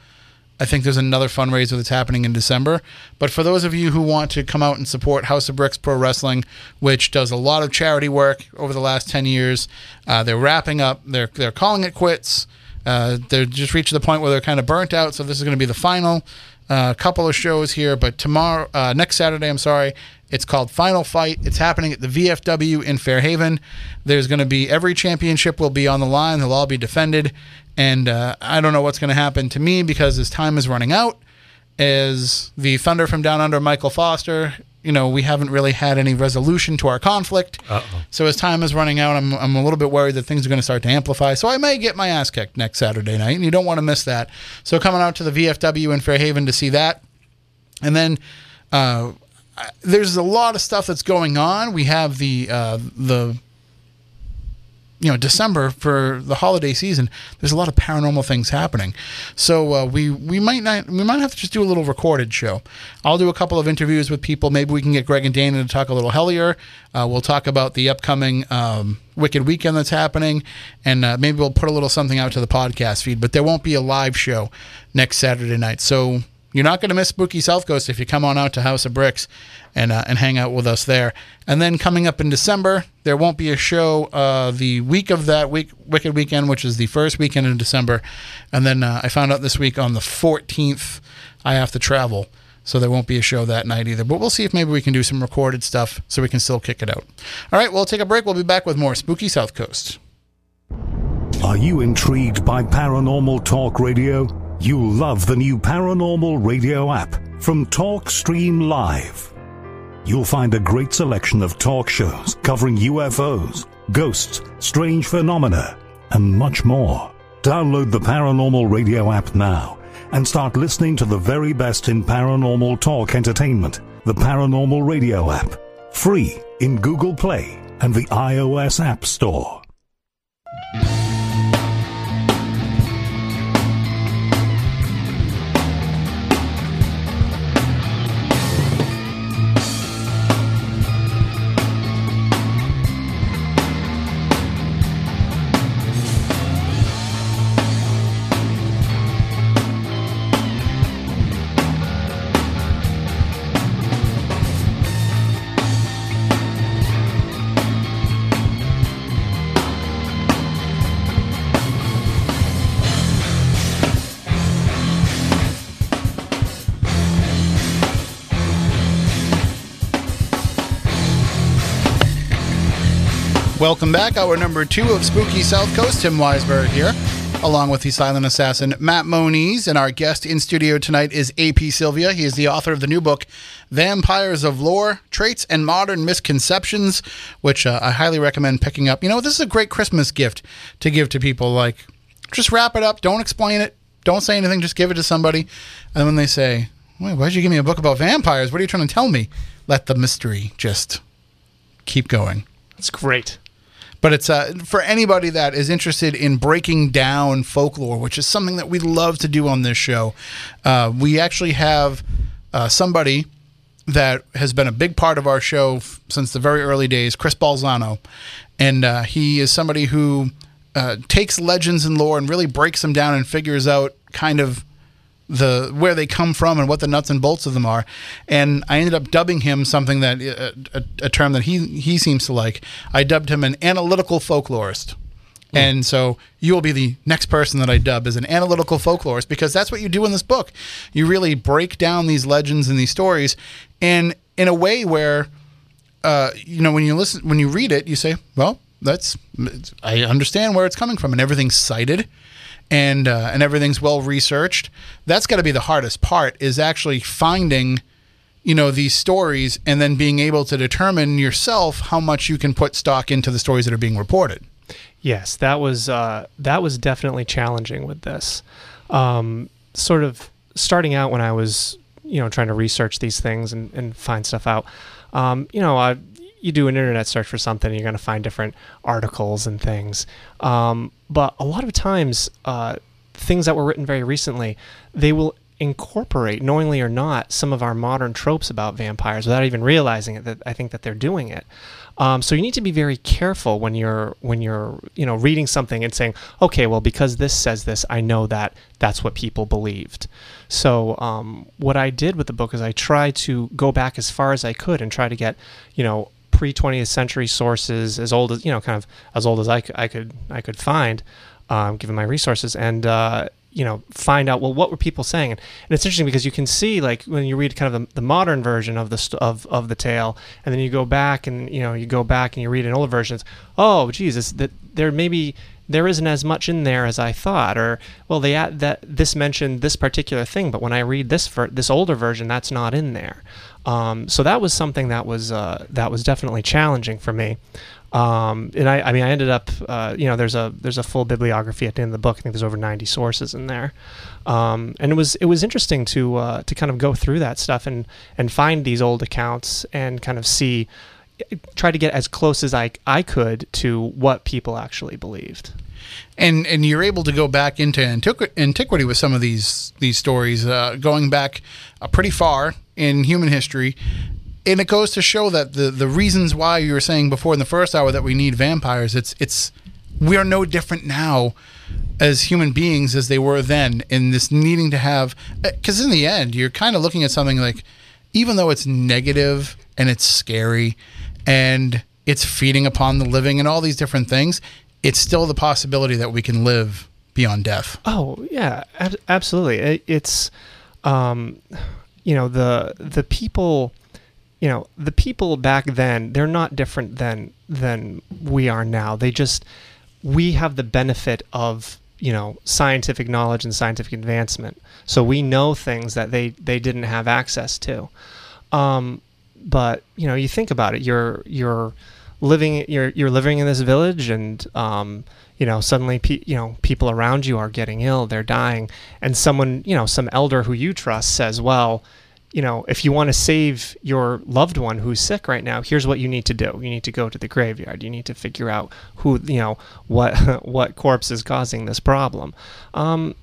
I think there's another fundraiser that's happening in December. But for those of you who want to come out and support House of Bricks Pro Wrestling, which does a lot of charity work over the last 10 years, uh, they're wrapping up. They're they're calling it quits. Uh, they're just reaching the point where they're kind of burnt out. So this is going to be the final uh, couple of shows here. But tomorrow, uh, next Saturday, I'm sorry, it's called Final Fight. It's happening at the VFW in Fairhaven. There's going to be every championship will be on the line. They'll all be defended. And uh, I don't know what's going to happen to me because his time is running out. as the Thunder from Down Under, Michael Foster. You know, we haven't really had any resolution to our conflict. Uh-oh. So as time is running out, I'm, I'm a little bit worried that things are going to start to amplify. So I may get my ass kicked next Saturday night, and you don't want to miss that. So coming out to the VFW in Fairhaven to see that. And then uh, there's a lot of stuff that's going on. We have the uh, the you know December for the holiday season. There's a lot of paranormal things happening, so uh, we we might not we might have to just do a little recorded show. I'll do a couple of interviews with people. Maybe we can get Greg and Dana to talk a little hellier. Uh, we'll talk about the upcoming um, Wicked Weekend that's happening, and uh, maybe we'll put a little something out to the podcast feed. But there won't be a live show next Saturday night, so you're not going to miss Spooky South Coast if you come on out to House of Bricks and uh, and hang out with us there. And then coming up in December, there won't be a show uh, the week of that week Wicked Weekend, which is the first weekend in December. And then uh, I found out this week on the 14th, I have to travel. So there won't be a show that night either. But we'll see if maybe we can do some recorded stuff so we can still kick it out. All right, we'll take a break. We'll be back with more Spooky South Coast. Are you intrigued by paranormal talk radio? You'll love the new paranormal radio app from TalkStream Live. You'll find a great selection of talk shows covering UFOs, ghosts, strange phenomena, and much more. Download the paranormal radio app now and start listening to the very best in paranormal talk entertainment. The paranormal radio app, free in Google Play and the iOS App Store. Welcome back. Hour number two of Spooky South Coast. Tim Weisberg here, along with the silent assassin Matt Moniz. And our guest in studio tonight is AP Sylvia. He is the author of the new book, Vampires of Lore Traits and Modern Misconceptions, which uh, I highly recommend picking up. You know, this is a great Christmas gift to give to people. Like, just wrap it up, don't explain it, don't say anything, just give it to somebody. And when they say, Wait, why'd you give me a book about vampires? What are you trying to tell me? Let the mystery just keep going It's great. But it's uh, for anybody that is interested in breaking down folklore, which is something that we love to do on this show. Uh, we actually have uh, somebody that has been a big part of our show f- since the very early days, Chris Balzano, and uh, he is somebody who uh, takes legends and lore and really breaks them down and figures out kind of the where they come from and what the nuts and bolts of them are. And I ended up dubbing him something that uh, a, a term that he he seems to like. I dubbed him an analytical folklorist. And so you will be the next person that I dub as an analytical folklorist because that's what you do in this book. You really break down these legends and these stories and in a way where uh, you know when you listen when you read it you say well that's i understand where it's coming from and everything's cited and uh, and everything's well researched that's got to be the hardest part is actually finding you know these stories and then being able to determine yourself how much you can put stock into the stories that are being reported Yes, that was uh, that was definitely challenging with this. Um, sort of starting out when I was, you know, trying to research these things and, and find stuff out. Um, you know, uh, you do an internet search for something, you're going to find different articles and things. Um, but a lot of times, uh, things that were written very recently, they will incorporate, knowingly or not, some of our modern tropes about vampires without even realizing it. That I think that they're doing it. Um, so you need to be very careful when you're when you're you know reading something and saying, okay, well because this says this, I know that that's what people believed. So um, what I did with the book is I tried to go back as far as I could and try to get you know pre 20th century sources as old as you know kind of as old as I, I could I could find um, given my resources and uh, you know find out well what were people saying and, and it's interesting because you can see like when you read kind of the, the modern version of the st- of, of the tale and then you go back and you know you go back and you read an older version it's, oh jesus that there maybe there isn't as much in there as I thought, or well, they add that this mentioned this particular thing, but when I read this ver- this older version, that's not in there. Um, so that was something that was uh, that was definitely challenging for me. Um, and I, I mean, I ended up, uh, you know, there's a there's a full bibliography at the end of the book. I think there's over 90 sources in there, um, and it was it was interesting to uh, to kind of go through that stuff and and find these old accounts and kind of see, try to get as close as I I could to what people actually believed. and and you're able to go back into antiqu- antiquity with some of these these stories, uh, going back uh, pretty far in human history. And it goes to show that the the reasons why you were saying before in the first hour that we need vampires, it's it's we are no different now as human beings as they were then in this needing to have because in the end you're kind of looking at something like even though it's negative and it's scary and it's feeding upon the living and all these different things it's still the possibility that we can live beyond death Oh yeah, ab- absolutely. It, it's, um, you know, the the people, you know, the people back then they're not different than than we are now. They just we have the benefit of you know scientific knowledge and scientific advancement, so we know things that they they didn't have access to. Um, but you know, you think about it. You're you're living you're you're living in this village, and um, you know suddenly pe- you know people around you are getting ill, they're dying, and someone you know some elder who you trust says, well. You know, if you want to save your loved one who's sick right now, here's what you need to do. You need to go to the graveyard. You need to figure out who, you know, what what corpse is causing this problem. Um,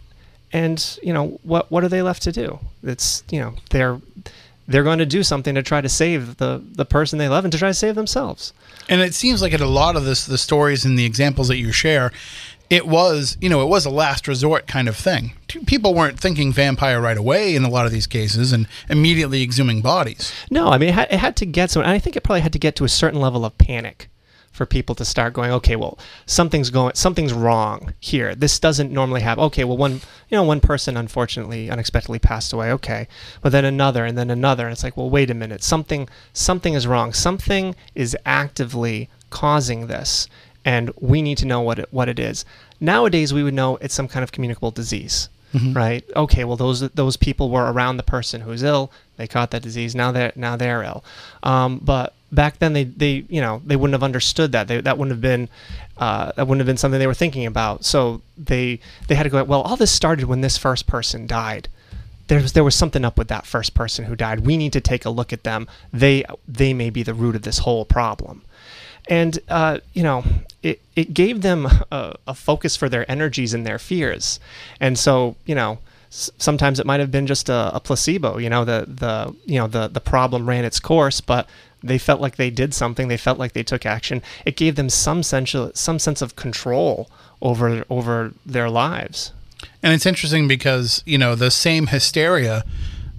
and you know what what are they left to do it's you know they're they're going to do something to try to save the the person they love and to try to save themselves and it seems like in a lot of this the stories and the examples that you share it was you know it was a last resort kind of thing. People weren't thinking vampire right away in a lot of these cases and immediately exhuming bodies. No i mean it had, it had to get so i think it probably had to get to a certain level of panic for people to start going okay well something's going something's wrong here. This doesn't normally happen. Okay well one you know one person unfortunately unexpectedly passed away. Okay. But then another and then another. And it's like well wait a minute. Something something is wrong. Something is actively causing this. And we need to know what it, what it is. Nowadays we would know it's some kind of communicable disease right? Okay well those those people were around the person who's ill. They caught that disease. Now they're now they're ill. Um, but back then they, they you know they wouldn't have understood that. They, that wouldn't have been uh, that wouldn't have been something they were thinking about. So they they had to go well all this started when this first person died. There was there was something up with that first person who died. We need to take a look at them. They they may be the root of this whole problem. And uh, you know it, it gave them a, a focus for their energies and their fears. And so you know sometimes it might have been just a, a placebo you know the the you know the the problem ran its course but they felt like they did something they felt like they took action it gave them some sense of, some sense of control over over their lives and it's interesting because you know the same hysteria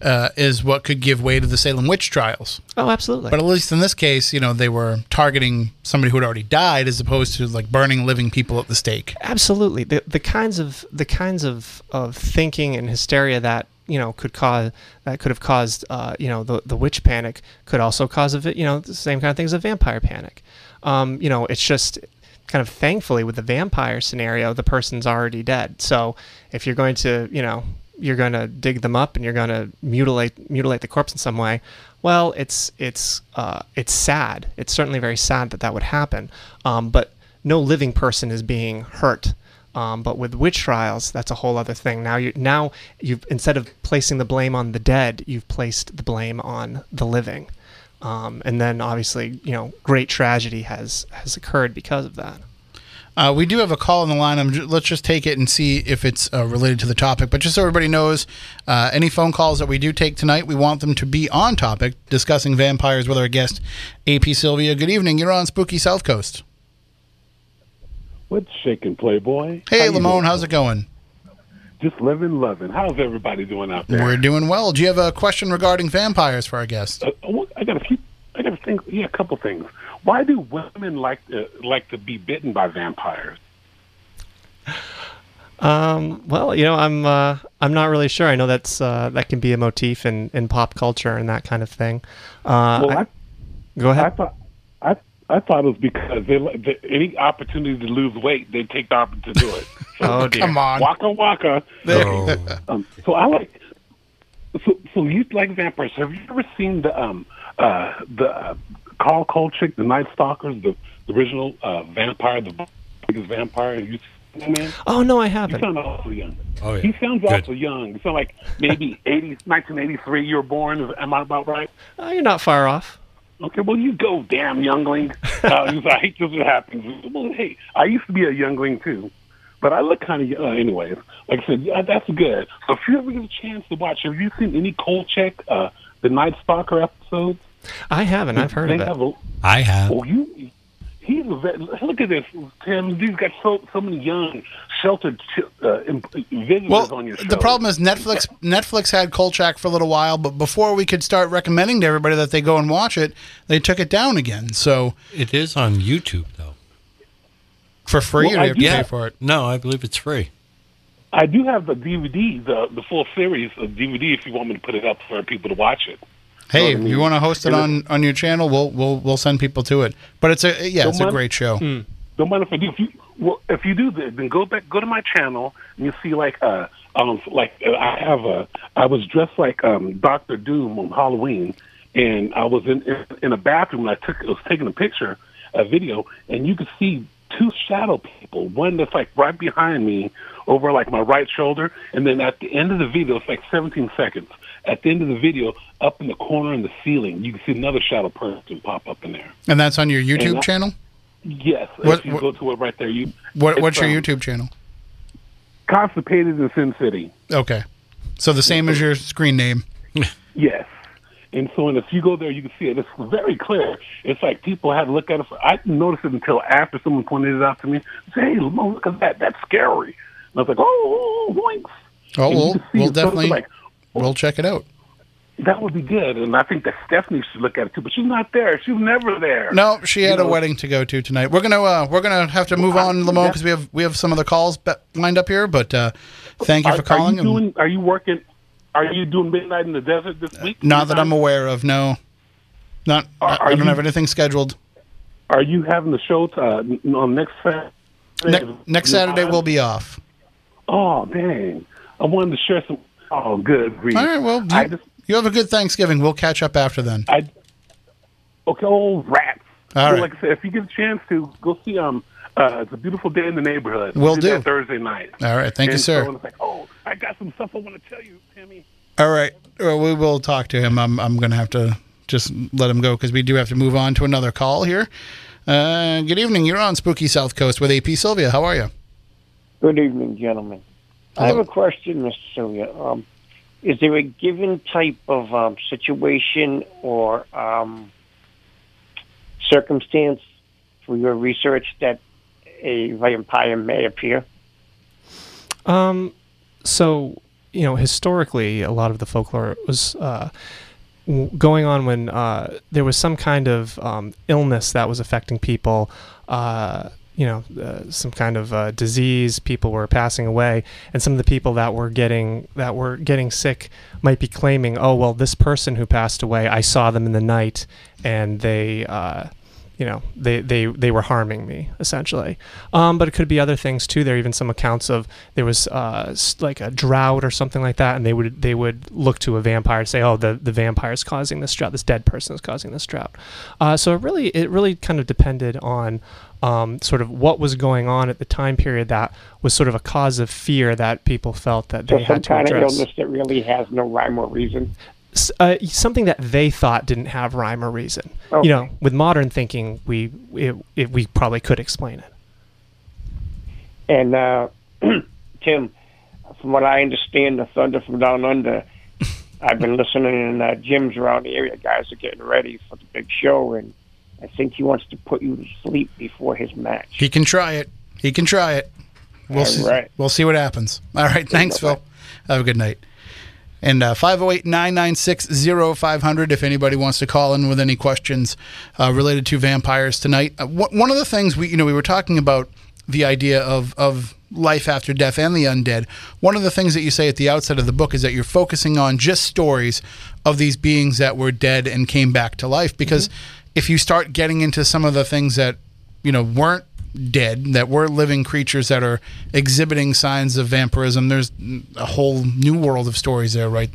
uh, is what could give way to the Salem witch trials. oh absolutely But at least in this case, you know, they were targeting somebody who had already died as opposed to like burning living people at the stake. absolutely the the kinds of the kinds of of thinking and hysteria that you know could cause that could have caused uh, you know the the witch panic could also cause a you know the same kind of thing as a vampire panic. Um, you know it's just kind of thankfully with the vampire scenario the person's already dead. So if you're going to you know you're going to dig them up and you're going to mutilate mutilate the corpse in some way well it's it's uh, it's sad. It's certainly very sad that that would happen. Um, but no living person is being hurt um, but with witch trials, that's a whole other thing. Now you now you've instead of placing the blame on the dead, you've placed the blame on the living, um, and then obviously you know great tragedy has has occurred because of that. Uh, we do have a call on the line. Let's just take it and see if it's uh, related to the topic. But just so everybody knows, uh, any phone calls that we do take tonight, we want them to be on topic, discussing vampires with our guest, AP Sylvia. Good evening. You're on Spooky South Coast. What's shaking, Playboy? Hey, How Lamone, how's it going? Just living, loving. How's everybody doing out there? We're doing well. Do you have a question regarding vampires for our guest? Uh, I got a few. I got a thing. Yeah, a couple things. Why do women like to, like to be bitten by vampires? Um, well, you know, I'm uh, I'm not really sure. I know that's uh, that can be a motif in, in pop culture and that kind of thing. Uh, Well, I- I, go I ahead. thought I I thought it was because they, they any opportunity to lose weight, they take the opportunity to do it. So, Oh, dear. Come on. Waka waka. Oh, Um, so I like. So, so you like vampires? Have you ever seen the um uh the uh, Carl Kolchak, the Night Stalkers, the, the original uh, vampire, the biggest vampire? Have you seen man? Oh no, I haven't. You sound awful young. Oh, yeah. He sounds Good. awful young. You sound like maybe 80, 1983 you were born. Am I about right? Uh, you're not far off. Okay, well, you go, damn youngling. Uh, he's like, I hate this what happens. Well, hey, I used to be a youngling too, but I look kind of, uh, anyways. Like I said, yeah, that's good. So if you ever get a chance to watch, have you seen any Kolchak, uh, the Night Stalker episodes? I haven't. I've heard they of it. have a, I have. Oh, you. He's a vet. Look at this, Tim. You've got so so many young, sheltered ch- uh, visitors Well, on your show. the problem is Netflix. Netflix had Kolchak for a little while, but before we could start recommending to everybody that they go and watch it, they took it down again. So It is on YouTube, though. for free, Well, you have to do pay for it. No, I believe it's free. I do have the DVD, the the full series of DVD. If you want me to put it up for people to watch it. Hey, what I if you want to host it on on your channel, we'll we'll we'll send people to it. But it's a yeah, Don't it's a great show. Don't mind if I do. If you well, if you do, then go back, go to my channel, and you see like uh um like uh, I have a I was dressed like um Doctor Doom on Halloween, and I was in in, in a bathroom. and I took I was taking a picture, a video, and you could see two shadow people. One that's like right behind me, over like my right shoulder, and then at the end of the video, it's like 17 seconds. At the end of the video, up in the corner in the ceiling, you can see another shadow person pop up in there. And that's on your YouTube I- channel. Yes, What- if you what- go to it right there, you What what's your um, YouTube channel? Constipated in Sin City. Okay, so the same as your screen name. Yes. And so, and if you go there, you can see it. It's very clear. It's like people had to look at it. For, I didn't notice it until after someone pointed it out to me. Say, hey, look at that. That's scary. And I was like, oh, oh, boinks. Oh, you we'll, can see we'll it's definitely like, we'll check it out. that would be good. And I think that Stephanie should look at it too. But she's not there. She's never there. No, she had You a know- wedding to go to tonight. We're gonna uh, we're gonna have to move on, Lamone, because we have we have some of the calls be- lined up here. But uh, thank you Are, for calling. Are you, doing, are you working? Are you doing Midnight in the Desert this week? not that I'm aware of. No, not. Are- I, I don't you- have anything scheduled. Are you having the show to, uh, on next Saturday? Ne- next Saturday we'll be off. Oh, dang. I wanted to share some. Oh, good. grief. All right. Well, you, just, you have a good Thanksgiving. We'll catch up after then. I, okay, old rats. All So, right. Like I said, if you get a chance to, go see, um, uh, it's a beautiful day in the neighborhood. Will We did do. that Thursday night. All right. Thank you, sir. So like, oh, I got some stuff I want to tell you, Timmy. All right. Well, we will talk to him. I'm I'm gonna have to just let him go because we do have to move on to another call here. Uh, good evening. You're on Spooky South Coast with AP Sylvia. How are you? Good evening, gentlemen. I have a question, Mr. Sylvia. Um, is there a given type of um, situation or um, circumstance for your research that a vampire may appear? Um, so you know, historically, a lot of the folklore was uh, going on when uh, there was some kind of um, illness that was affecting people. Uh, you know, uh, some kind of uh, disease. People were passing away, and some of the people that were getting that were getting sick might be claiming, "Oh, well, this person who passed away, I saw them in the night, and they." Uh, you know they they they were harming me essentially um, but it could be other things too there are even some accounts of there was uh, like a drought or something like that and they would they would look to a vampire and say oh the the vampire is causing this drought this dead person is causing this drought uh, so it really it really kind of depended on um, sort of what was going on at the time period that was sort of a cause of fear that people felt that So they some had to kind of illness that really has no rhyme or reason. uh, something that they thought didn't have rhyme or reason. Okay. You know, with modern thinking, we it, it, we probably could explain it. And uh, Tim, from what I understand, the Thunder from Down Under, I've been listening in uh, gyms around the area. Guys are getting ready for the big show, and I think he wants to put you to sleep before his match. He can try it. He can try it. We'll All see. right. We'll see what happens. All right. Thanks. Phil. Have a good night. And uh, 508 996 0500 if anybody wants to call in with any questions uh, related to vampires tonight. Uh, wh- one of the things we, you know, we were talking about the idea of, of life after death and the undead. One of the things that you say at the outset of the book is that you're focusing on just stories of these beings that were dead and came back to life because if you start getting into some of the things that you know weren't dead that we're living creatures that are exhibiting signs of vampirism there's a whole new world of stories there right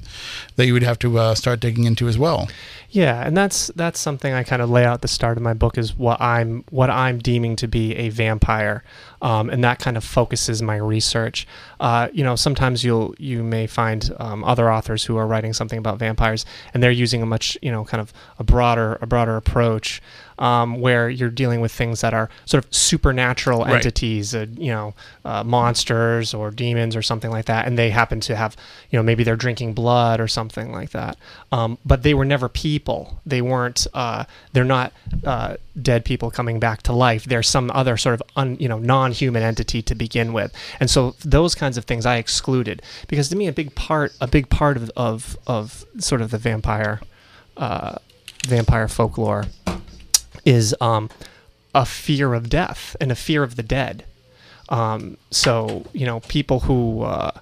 that you would have to uh, start digging into as well Yeah, and that's that's something I kind of lay out the start of my book is what I'm what I'm deeming to be a vampire, um, and that kind of focuses my research. Uh, you know, sometimes you'll you may find um, other authors who are writing something about vampires, and they're using a much you know kind of a broader a broader approach. Um, where you're dealing with things that are sort of supernatural Right. entities, uh, you know, uh, monsters or demons or something like that, and they happen to have, you know, maybe they're drinking blood or something like that. Um, but they were never people. They weren't. Uh, they're not uh, dead people coming back to life. They're some other sort of un, you know non-human entity to begin with. And so those kinds of things I excluded because to me a big part a big part of of, of sort of the vampire uh, vampire folklore is um, a fear of death and a fear of the dead. Um, so you know, people who uh,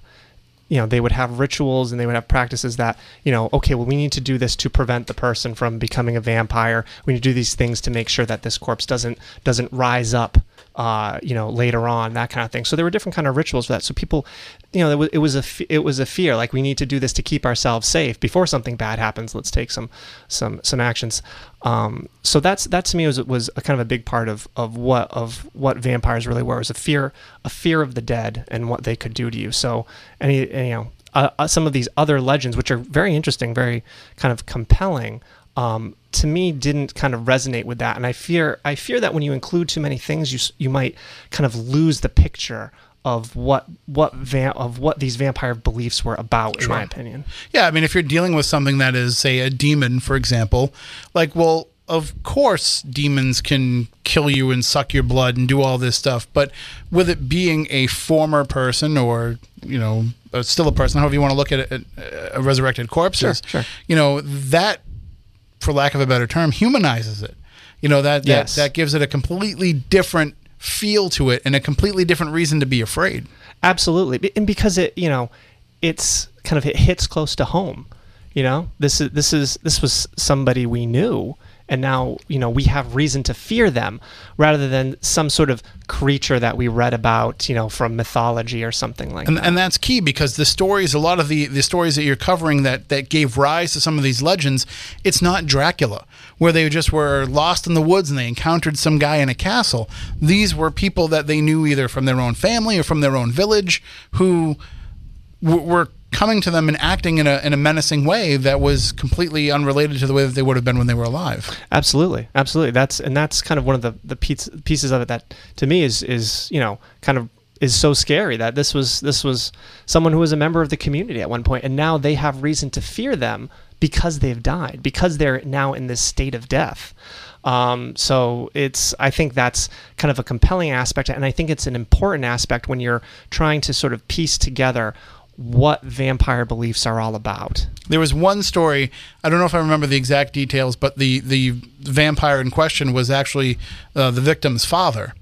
you know they would have rituals and they would have practices that you know, okay, well, we need to do this to prevent the person from becoming a vampire. We need to do these things to make sure that this corpse doesn't doesn't rise up. Uh, you know, later on, that kind of thing. So there were different kind of rituals for that. So people, you know, it was, a it was a fear. Like we need to do this to keep ourselves safe before something bad happens. Let's take some some some actions. Um, so that's that to me was was a kind of a big part of of what of what vampires really were. Was a fear a fear of the dead and what they could do to you. So any, any you know uh, uh, some of these other legends, which are very interesting, very kind of compelling. Um, to me, didn't kind of resonate with that, and I fear I fear that when you include too many things, you you might kind of lose the picture of what what va- of what these vampire beliefs were about, in my opinion. Yeah, I mean, if you're dealing with something that is, say, a demon, for example, like, well, of course, demons can kill you and suck your blood and do all this stuff. But with it being a former person or, you know, still a person, however you want to look at it, a resurrected corpses, Sure, sure. you know, that, for lack of a better term, humanizes it. You know, that, that, Yes. that gives it a completely different feel to it and a completely different reason to be afraid. Absolutely, and because it, you know, it's kind of it hits close to home. You know, this is this is this was somebody we knew, and now you know we have reason to fear them, rather than some sort of creature that we read about, you know, from mythology or something like and, that. and that's key because the stories a lot of the the stories that you're covering that that gave rise to some of these legends it's not dracula where they just were lost in the woods and they encountered some guy in a castle these were people that they knew either from their own family or from their own village who were coming to them and acting in a, in a menacing way that was completely unrelated to the way that they would have been when they were alive Absolutely, absolutely. That's and that's kind of one of the the piece, pieces of it that to me is is you know kind of is so scary that this was this was someone who was a member of the community at one point and now they have reason to fear them because they've died because they're now in this state of death. Um, so it's I think that's kind of a compelling aspect and I think it's an important aspect when you're trying to sort of piece together what vampire beliefs are all about. There was one story. I don't know if I remember the exact details, but the the vampire in question was actually uh, the victim's father,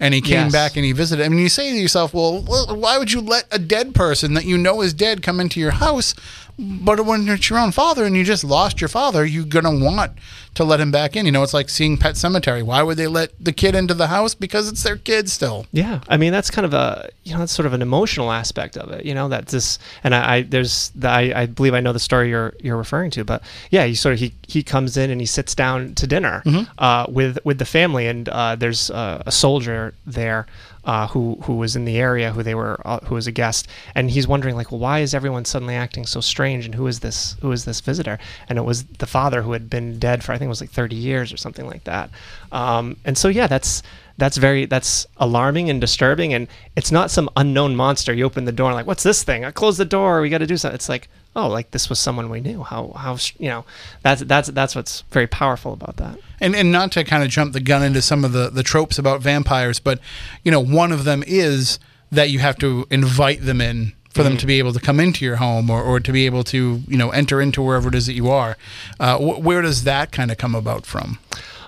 and he came Yes. back and he visited. I mean, you say to yourself, well, well, why would you let a dead person that you know is dead come into your house? But when it's your own father and you just lost your father, you're gonna want to let him back in. You know, it's like seeing Pet Sematary. Why would they let the kid into the house? Because it's their kid still. Yeah, I mean that's kind of a you know that's sort of an emotional aspect of it. You know that this and I, I there's the, I, I believe I know the story you're you're referring to, but yeah, he sort of he he comes in and he sits down to dinner uh, with with the family, and uh, there's uh, a soldier there. Uh, who who was in the area who they were uh, who was a guest. And he's wondering like well why is everyone suddenly acting so strange? And who is this who is this visitor? And it was the father who had been dead for I think it was like 30 years or something like that. Um, and so yeah that's that's very that's alarming and disturbing. And it's not some unknown monster. You open the door and like what's this thing? I close the door. We got to do something. It's like oh like this was someone we knew how how you know that's that's that's what's very powerful about that and and not to kind of jump the gun into some of the the tropes about vampires, but you know, one of them is that you have to invite them in for them to be able to come into your home or, or to be able to you know enter into wherever it is that you are. Uh, wh- where does that kind of come about from?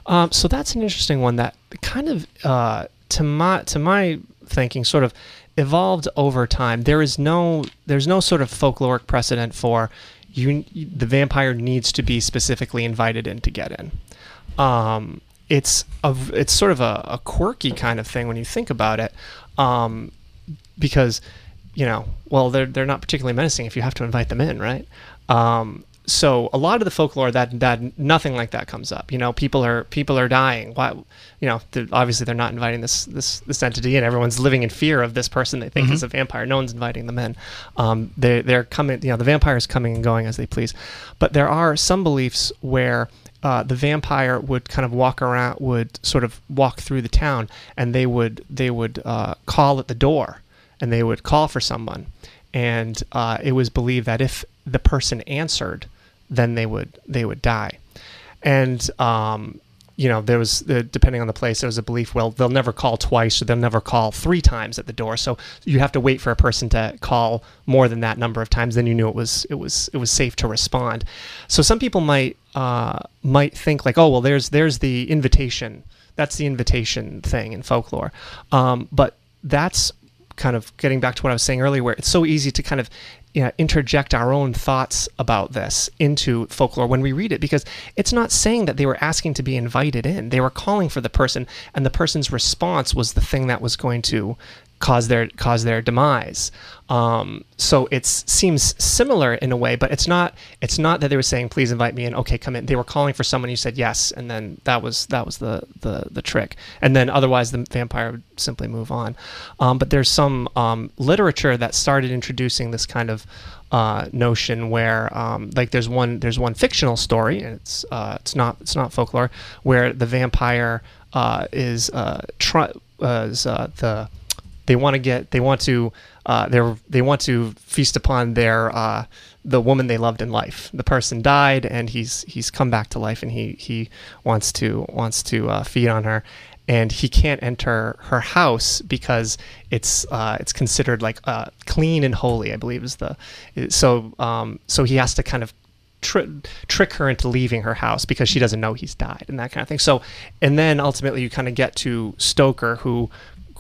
Um, so that's an interesting one that kind of, uh, to my to my thinking, sort of evolved over time. There is no there's no sort of folkloric precedent for, you the vampire needs to be specifically invited in to get in. Um, it's a it's sort of a, a quirky kind of thing when you think about it, um, because you know, well, they're they're not particularly menacing if you have to invite them in, right? Um, so a lot of the folklore that that nothing like that comes up. You know, people are people are dying. Why? You know, they're, obviously they're not inviting this this this entity, and everyone's living in fear of this person they think is a vampire. No one's inviting them in. Um, they they're coming. You know, the vampire is coming and going as they please. But there are some beliefs where. Uh, the vampire would kind of walk around, would sort of walk through the town, and they would they would uh, call at the door, and they would call for someone, and uh, it was believed that if the person answered, then they would they would die, and um, you know there was the, depending on the place there was a belief well they'll never call twice or they'll never call three times at the door. So you have to wait for a person to call more than that number of times. Then you knew it was it was it was safe to respond. So some people might uh, might think like oh well there's there's the invitation. That's the invitation thing in folklore. Um, but that's kind of getting back to what I was saying earlier, where it's so easy to kind of you know, interject our own thoughts about this into folklore when we read it, because it's not saying that they were asking to be invited in. They were calling for the person, and the person's response was the thing that was going to cause their cause their demise. Um, so it seems similar in a way, but it's not. It's not that they were saying, "Please invite me in." Okay, come in. They were calling for someone. who said yes, and then that was that was the the the trick. And then otherwise, the vampire would simply move on. Um, but there's some um, literature that started introducing this kind of uh, notion where um, like there's one there's one fictional story and it's uh, it's not it's not folklore where the vampire uh, is uh, try, uh, is uh, the they want to get they want to uh, they they want to feast upon their uh, the woman they loved in life. The person died, and he's he's come back to life, and he he wants to wants to uh, feed on her, and he can't enter her house because it's uh, it's considered like uh, clean and holy. I believe is the so um, so he has to kind of Tri- trick her into leaving her house because she doesn't know he's died and that kind of thing. So, and then ultimately you kind of get to Stoker, who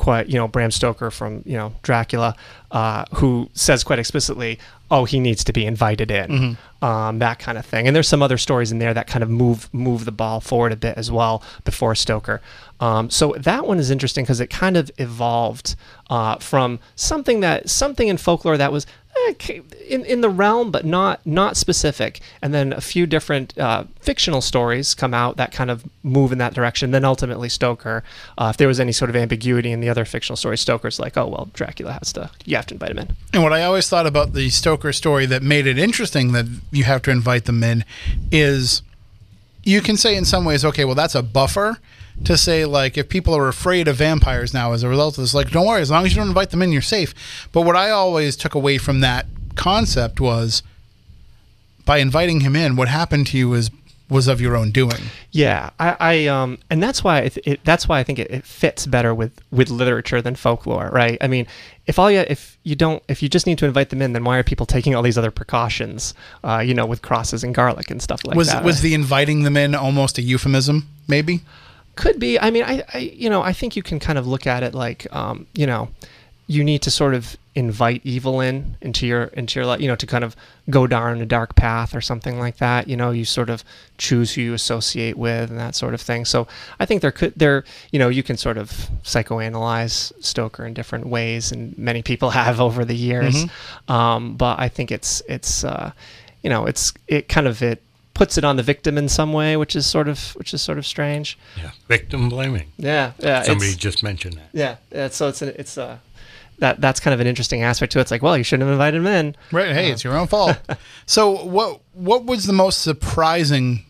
quite you know Bram Stoker from you know Dracula, uh, who says quite explicitly, "Oh, he needs to be invited in," Mm-hmm. um, that kind of thing. And there's some other stories in there that kind of move move the ball forward a bit as well before Stoker. Um, so that one is interesting because it kind of evolved uh, from something that something in folklore that was in in the realm, but not not specific. And then a few different uh, fictional stories come out that kind of move in that direction. Then ultimately Stoker, uh, if there was any sort of ambiguity in the other fictional stories, Stoker's like, oh well, Dracula has to you have to invite him in. And what I always thought about the Stoker story that made it interesting that you have to invite them in is you can say in some ways, okay, well, that's a buffer to say, like, if people are afraid of vampires now as a result of this, like, don't worry, as long as you don't invite them in, you're safe. But what I always took away from that concept was by inviting him in, what happened to you was was of your own doing. Yeah, I, I um, and that's why it, it, that's why I think it, it fits better with with literature than folklore, right? I mean, if all you if you don't if you just need to invite them in, then why are people taking all these other precautions? Uh, you know, with crosses and garlic and stuff like was that. was the inviting them in almost a euphemism, maybe? Could be. I mean, I, I you know I think you can kind of look at it like um, you know you need to sort of invite evil in into your into your life you know to kind of go down a dark path or something like that. You know you sort of choose who you associate with and that sort of thing. So i think there could there you know you can sort of psychoanalyze stoker in different ways and many people have over the years. Um, but i think it's it's uh, you know it's it kind of it puts it on the victim in some way which is sort of which is sort of strange Yeah, victim blaming. yeah yeah Somebody just mentioned that. yeah, yeah. So it's an, it's uh, that that's kind of an interesting aspect to it. It's like, well, you shouldn't have invited him in. Right. Hey, it's your own fault. so what what was the most surprising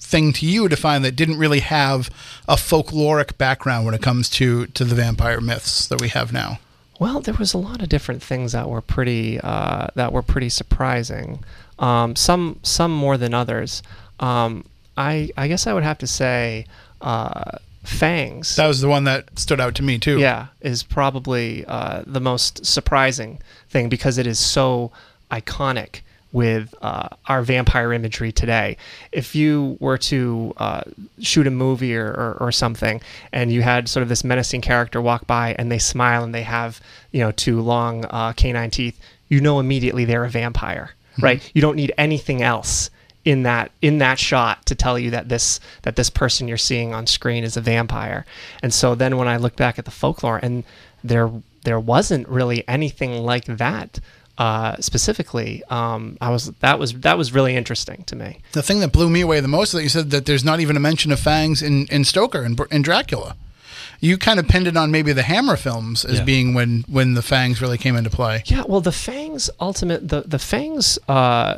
thing to you to find that didn't really have a folkloric background when it comes to to the vampire myths that we have now? Well, there was a lot of different things that were pretty uh, that were pretty surprising. Um, some some more than others. Um, I I guess I would have to say uh, fangs. That was the one that stood out to me too. yeah, is probably uh, the most surprising thing because it is so iconic with uh, our vampire imagery today. If you were to uh, shoot a movie or, or, or something, and you had sort of this menacing character walk by and they smile and they have you know two long uh, canine teeth, you know immediately they're a vampire. right? You don't need anything else in that in that shot to tell you that this that this person you're seeing on screen is a vampire. And so then when I look back at the folklore and there there wasn't really anything like that uh, specifically, um, I was that was that was really interesting to me. The thing that blew me away the most is that you said that there's not even a mention of fangs in, in Stoker and, in Dracula. You kind of pinned it on maybe the Hammer films as Yeah. being when when the fangs really came into play. Yeah, well, the Fangs ultimate the the Fangs uh,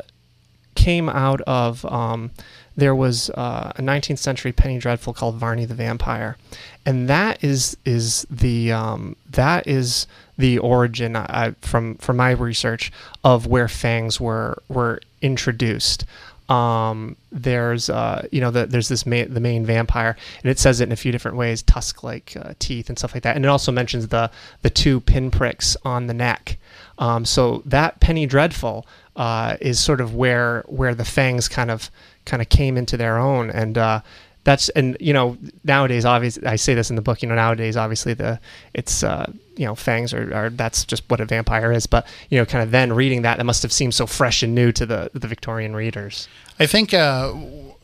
came out of um, there was uh, a 19th century penny dreadful called Varney the Vampire, and that is is the um, that is the origin I, from from my research of where fangs were were introduced. Um, there's uh, you know the, there's this ma- the main vampire, and it says it in a few different ways, tusk-like uh, teeth and stuff like that, and it also mentions the the two pinpricks on the neck. Um, so that Penny Dreadful uh, is sort of where where the fangs kind of kind of came into their own, and uh, that's and you know nowadays obviously I say this in the book. You know nowadays obviously the it's uh, you know fangs are, are that's just what a vampire is, but you know kind of then reading that that must have seemed so fresh and new to the the Victorian readers. I think uh,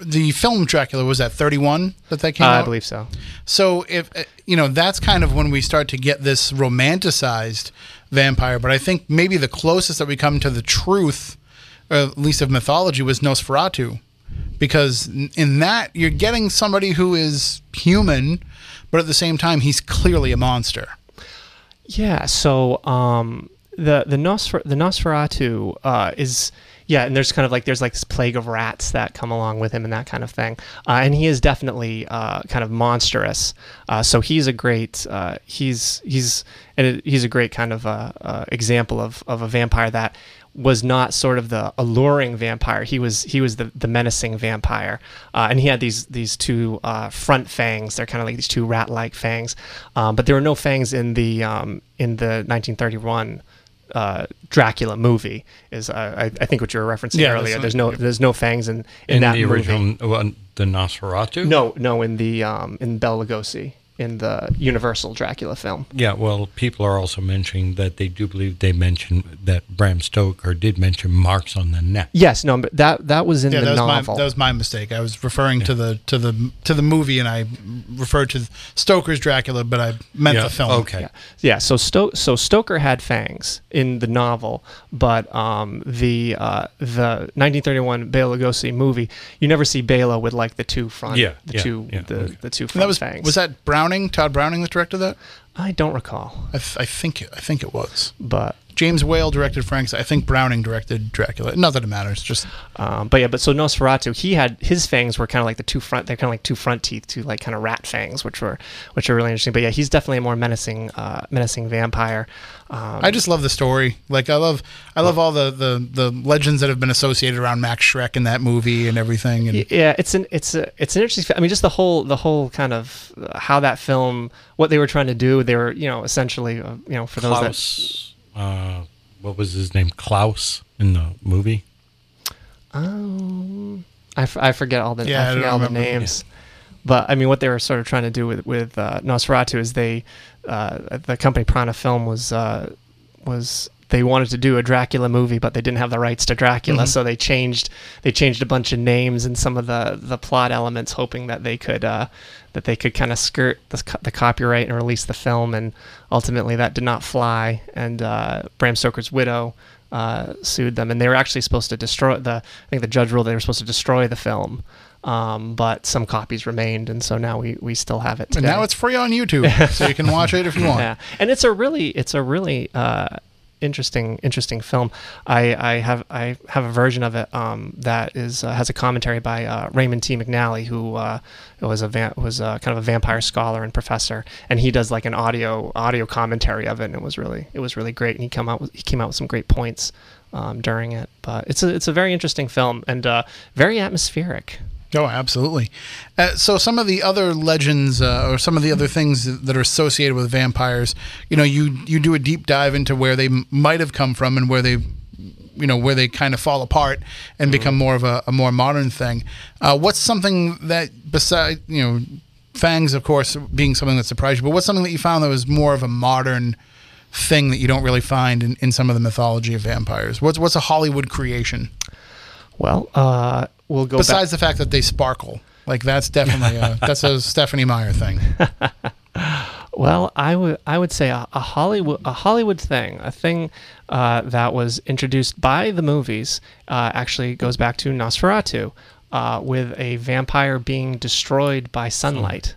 the film Dracula was at 31 that that came Uh, out. I believe so. So if uh, you know, that's kind of when we start to get this romanticized vampire. But I think maybe the closest that we come to the truth, or at least of mythology, was Nosferatu, because in that you're getting somebody who is human, but at the same time he's clearly a monster. Yeah. So um, the the Nosfer- the Nosferatu uh, is yeah, and there's kind of like there's like this plague of rats that come along with him and that kind of thing, uh, and he is definitely uh, kind of monstrous. Uh, so he's a great uh, he's he's and he's a great kind of uh, uh, example of of a vampire that was not sort of the alluring vampire. He was he was the, the menacing vampire, uh, and he had these these two uh, front fangs. They're kind of like these two rat like fangs, um, but there were no fangs in the um, in the 1931 uh, Dracula movie. Is uh, I, I think what you were referencing Yeah, earlier. There's no there's no fangs in in, in that the movie. original, uh, the Nosferatu. No, no, in the um, in Bela Lugosi in the Universal Dracula film. Yeah, well, people are also mentioning that they do believe they mentioned that Bram Stoker did mention marks on the neck. Yes, no, but that that was in Yeah, the that was, my, novel. that was my mistake. I was referring to the to the to the movie, and I referred to Stoker's Dracula, but I meant Yeah, the film. okay. Yeah, yeah. So Sto- so Stoker had fangs in the novel, but um, the uh, the 1931 Bela Lugosi movie, you never see Bela with like the two front, Yeah, the yeah, two yeah, the, okay. the two And front that was fangs. was that Browning, Tod Browning, that directed that? I don't recall, I, th- I think it, I think it was. but James Whale directed Franks. I think Browning directed Dracula. Not that it matters. Just um, but yeah, but so Nosferatu, he had his fangs were kind of like the two front, they're kind of like two front teeth, two like kind of rat fangs, which were which are really interesting. But yeah, he's definitely a more menacing uh, menacing vampire. Um, I just love the story. Like I love I love all the, the, the legends that have been associated around Max Schreck in that movie and everything. And yeah it's an it's a it's an interesting i mean just the whole the whole kind of uh, how that film what they were trying to do they were you know essentially uh, you know for those that uh, what was his name? Klaus in the movie. um I, f- I forget all the Yeah, I i forget don't all the remember. names but i mean what they were sort of trying to do with with uh, nosferatu is they uh, the company prana film was uh, was they wanted to do a Dracula movie, but they didn't have the rights to Dracula, Mm-hmm. so they changed they changed a bunch of names and some of the the plot elements, hoping that they could uh, that they could kind of skirt the, the copyright and release the film. And ultimately, that did not fly. And uh, Bram Stoker's widow uh, sued them, and they were actually supposed to destroy the. I think the judge ruled they were supposed to destroy the film. Um, but some copies remained, and so now we, we still have it. and now it's free on YouTube, so you can watch it if you want. Yeah, and it's a really it's a really uh, interesting interesting film. I, I have I have a version of it um, that is uh, has a commentary by uh, Raymond T. McNally, who uh, was a va- was uh kind of a vampire scholar and professor, and he does like an audio audio commentary of it, and it was really it was really great, and he come out with, he came out with some great points um, during it. But it's a it's a very interesting film and uh, very atmospheric. Oh, absolutely. Uh, so some of the other legends uh, or some of the other things that are associated with vampires, you know, you you do a deep dive into where they m- might have come from and where they, you know, where they kind of fall apart and become more of a, a more modern thing. Uh, what's something that beside you know, fangs, of course, being something that surprised you, but what's something that you found that was more of a modern thing that you don't really find in, in some of the mythology of vampires? What's what's a Hollywood creation Well, uh, we'll go besides the fact that they sparkle? Like that's definitely a, that's a Stephenie Meyer thing. Well, I would I would say a, a Hollywood a Hollywood thing, a thing uh, that was introduced by the movies, uh, actually goes back to Nosferatu, uh, with a vampire being destroyed by sunlight.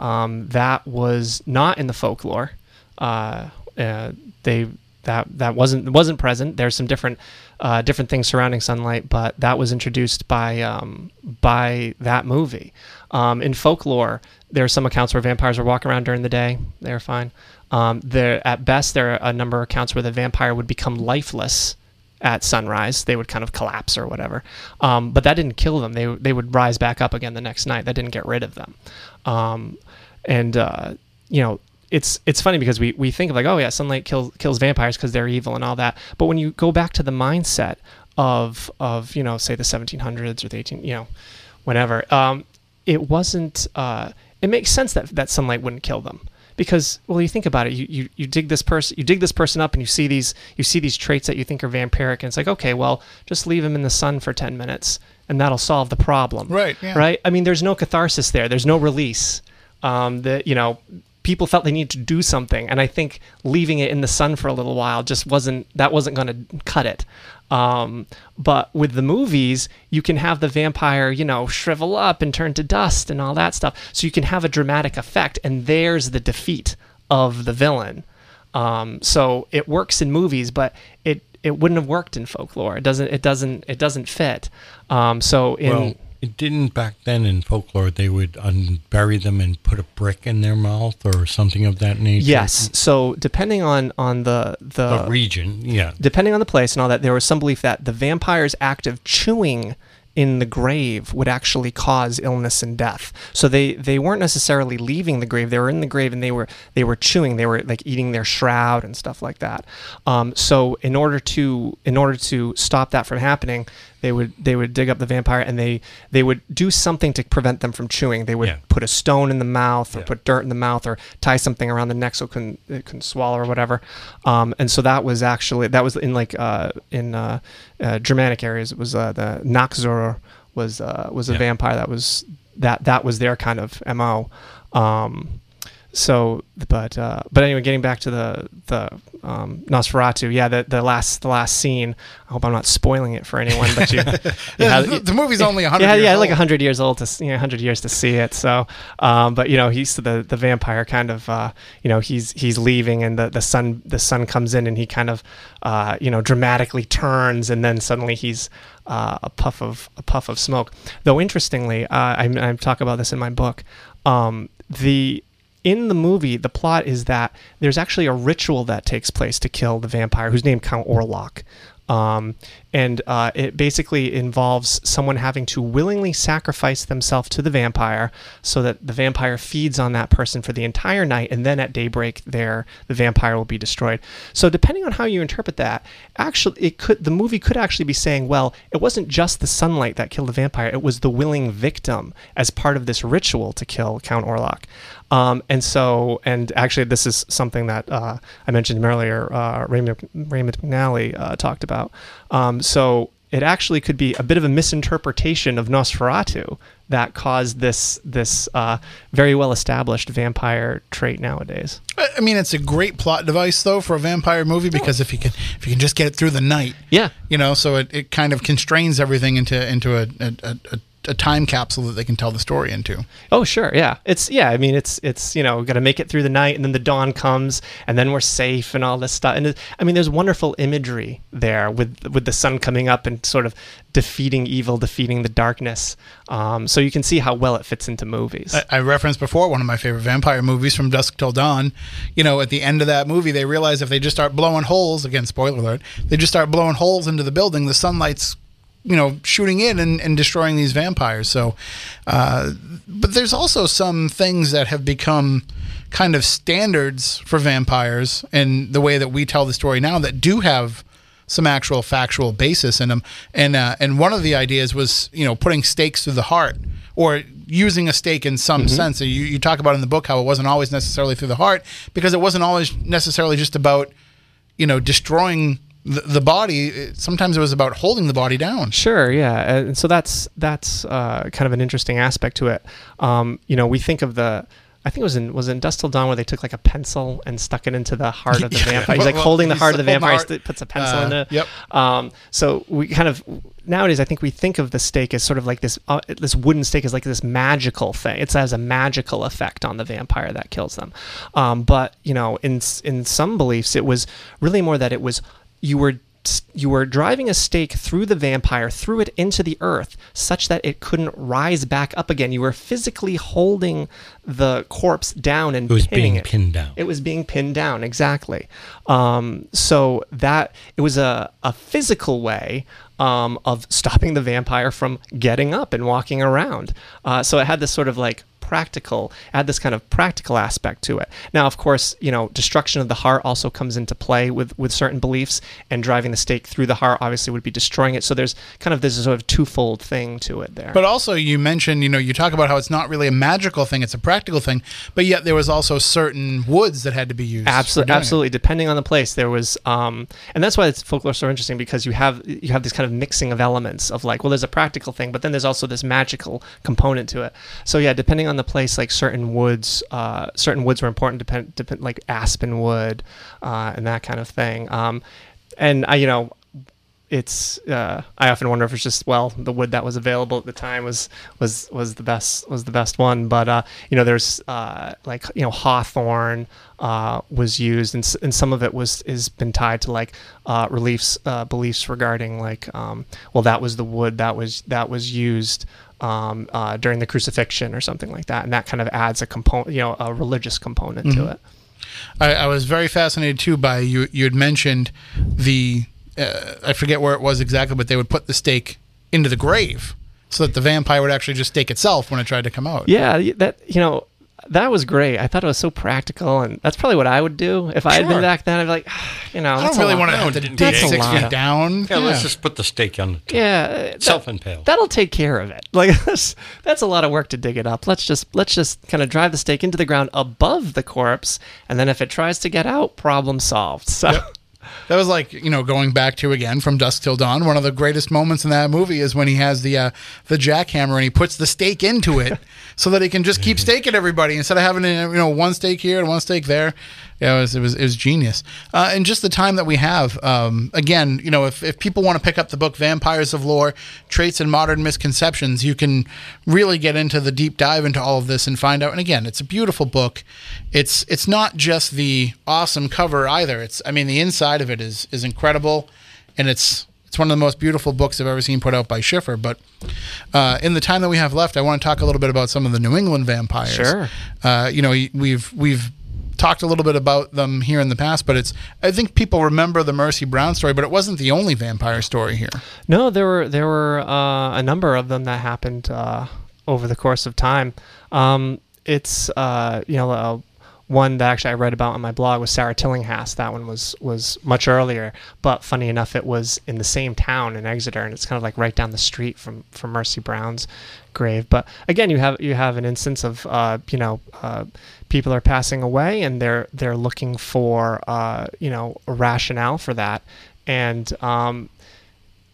Um, that was not in the folklore. Uh, uh, they that that wasn't wasn't present. There's some different uh, different things surrounding sunlight, but that was introduced by um, by that movie. Um, in folklore, there are some accounts where vampires are walking around during the day. They're fine. Um, there at best there are a number of accounts where the vampire would become lifeless at sunrise. They would kind of collapse or whatever. Um, but that didn't kill them. They they would rise back up again the next night. That didn't get rid of them. Um, and uh, you know it's it's funny because we, we think of like oh yeah sunlight kills kills vampires because they're evil and all that. But when you go back to the mindset of of you know say the 1700s or the 18 you know whenever um, it wasn't uh, it makes sense that that sunlight wouldn't kill them. Because well you think about it you, you you dig this person you dig this person up and you see these you see these traits that you think are vampiric and it's like okay well just leave him in the sun for 10 minutes and that'll solve the problem. Right, yeah. right? I mean there's no catharsis there. There's no release. Um, that you know people felt they needed to do something and i think leaving it in the sun for a little while just wasn't that wasn't going to cut it. Um, but with the movies you can have the vampire you know shrivel up and turn to dust and all that stuff. So you can have a dramatic effect and there's the defeat of the villain. Um, so it works in movies but it it wouldn't have worked in folklore. It doesn't it doesn't it doesn't fit. Um, so in Well, it didn't back then in folklore. They would unbury them and put a brick in their mouth or something of that nature. yes so depending on on the the a region. Yeah, depending on the place and all that, there was some belief that the vampire's act of chewing in the grave would actually cause illness and death. So they they weren't necessarily leaving the grave; they were in the grave and they were they were chewing. They were like eating their shroud and stuff like that. Um, so in order to in order to stop that from happening, they would they would dig up the vampire and they they would do something to prevent them from chewing. They would Yeah. put a stone in the mouth or Yeah. put dirt in the mouth or tie something around the neck so it couldn't it couldn't swallow or whatever. Um, and so that was actually that was in like uh, in uh, uh, Germanic areas. It was uh, the Nachzehrer was uh, was a Yeah. vampire that was that that was their kind of mo. Um, so but uh, but anyway, getting back to the the um, Nosferatu, yeah, the the last the last scene. I hope I'm not spoiling it for anyone, but you, you Yeah, had- the, the movie's only 100 yeah, years yeah, old. like hundred years old to you know, hundred years to see it. So, um, but you know, he's the the vampire kind of, uh, you know, he's he's leaving, and the the sun the sun comes in, and he kind of, uh, you know, dramatically turns, and then suddenly he's uh, a puff of a puff of smoke. Though interestingly, uh, I, I talk about this in my book. Um, the in the movie, the plot is that there's actually a ritual that takes place to kill the vampire, who's named Count Orlok. Um, and uh, it basically involves someone having to willingly sacrifice themselves to the vampire so that the vampire feeds on that person for the entire night and then at daybreak there the vampire will be destroyed so depending on how you interpret that actually it could the movie could actually be saying well it wasn't just the sunlight that killed the vampire it was the willing victim as part of this ritual to kill count orlok um, and so, and actually, this is something that uh, I mentioned earlier. Uh, Raymond, Raymond McNally uh, talked about. Um, so it actually could be a bit of a misinterpretation of Nosferatu that caused this this uh, very well established vampire trait nowadays. I I mean, it's a great plot device though for a vampire movie because if you can if you can just get it through the night, Yeah. you know, so it, it kind of constrains everything into into a a, a, a time capsule that they can tell the story into. Oh sure, yeah. It's yeah. I mean, it's it's you know got to make it through the night, and then the dawn comes, and then we're safe, and all this stuff. And it, I mean, there's wonderful imagery there with with the sun coming up and sort of defeating evil, defeating the darkness. Um, so you can see how well it fits into movies. I, I referenced before one of my favorite vampire movies from Dusk Till Dawn. You know, at the end of that movie, they realize if they just start blowing holes, again, spoiler alert, they just start blowing holes into the building, the sunlight's, you know, shooting in and, and destroying these vampires. So, uh, but there's also some things that have become kind of standards for vampires and the way that we tell the story now that do have some actual factual basis in them. And uh, and one of the ideas was you know putting stakes through the heart or using a stake in some Mm-hmm. sense. You, you talk about in the book how it wasn't always necessarily through the heart because it wasn't always necessarily just about, you know, destroying the, the body. It- Sometimes it was about holding the body down. Sure, yeah, and so that's that's uh, kind of an interesting aspect to it. Um, you know, we think of the. I think it was in was in Dusk Till Dawn where they took like a pencil and stuck it into the heart of the vampire. He's like Well, holding the heart of the vampire. st- puts a pencil Uh, in it. yep. Um, so we kind of nowadays I think we think of the stake as sort of like this uh, this wooden stake is like this magical thing. It has a magical effect on the vampire that kills them. Um, but you know, in in some beliefs, it was really more that it was you were you were driving a stake through the vampire, through it into the earth, such that it couldn't rise back up again. You were physically holding the corpse down and It was being it. pinned down. It was being pinned down, exactly. Um, so that it was a, a physical way um, of stopping the vampire from getting up and walking around. Uh, so it had this sort of like practical, add this kind of practical aspect to it. Now, of course, you know, destruction of the heart also comes into play with with certain beliefs, and driving the stake through the heart obviously would be destroying it. So there's kind of this sort of twofold thing to it there. But also, you mentioned, you know, you talk about how it's not really a magical thing; it's a practical thing. But yet, there was also certain woods that had to be used. for Absolutely, it. absolutely. Depending on the place, there was, um, and that's why it's folklore so interesting because you have you have this kind of mixing of elements of like, well, there's a practical thing, but then there's also this magical component to it. So yeah, depending on the place, like certain woods, uh, certain woods were important. Depend, depend like aspen wood, uh, and that kind of thing. Um, and I, you know, it's uh, I often wonder if it's just well the wood that was available at the time was was was the best was the best one but uh, you know there's uh, like you know hawthorn uh, was used and, and some of it was has been tied to like uh, reliefs uh, beliefs regarding like um, well that was the wood that was that was used um, uh, during the crucifixion or something like that and that kind of adds a component you know a religious component to it I, I was very fascinated too by you. You had mentioned the uh, I forget where it was exactly, but they would put the stake into the grave so that the vampire would actually just stake itself when it tried to come out. Yeah, that you know, that was great. I thought it was so practical, and that's probably what I would do if I had Sure. been back then. I'd be like, you know, I that's don't a really lot. want to No, have to didn't dig That's a six lot. feet down. Yeah, let's just put the stake on the top. Yeah, uh, that- Self-impaled. That'll take care of it. Like that's, that's a lot of work to dig it up. Let's just let's just kind of drive the stake into the ground above the corpse, and then if it tries to get out, problem solved. So. That was like you know going back to again from dusk till dawn. One of the greatest moments in that movie is when he has the uh, the jackhammer and he puts the stake into it so that he can just keep staking everybody instead of having you know one stake here and one stake there. Yeah, it was it was, it was genius. Uh, and just the time that we have. Um, again, you know, if, if people want to pick up the book Vampires of Lore: Traits and Modern Misconceptions, you can really get into the deep dive into all of this and find out. And again, it's a beautiful book. It's it's not just the awesome cover either. It's I mean the inside of it is is incredible, and it's it's one of the most beautiful books I've ever seen put out by Schiffer. But uh, in the time that we have left, I want to talk a little bit about some of the New England vampires. Sure. Uh, you know, we've we've talked a little bit about them here in the past, but it's I think people remember the Mercy Brown story, but it wasn't the only vampire story here. No, there were there were uh, a number of them that happened uh, over the course of time. Um, it's uh, you know one that actually I read about on my blog was Sarah Tillinghast. That one was was much earlier, but funny enough, it was in the same town in Exeter, and it's kind of like right down the street from from Mercy Brown's grave. But again, you have you have an instance of uh, you know. Uh, people are passing away and they're they're looking for uh, you know a rationale for that and um,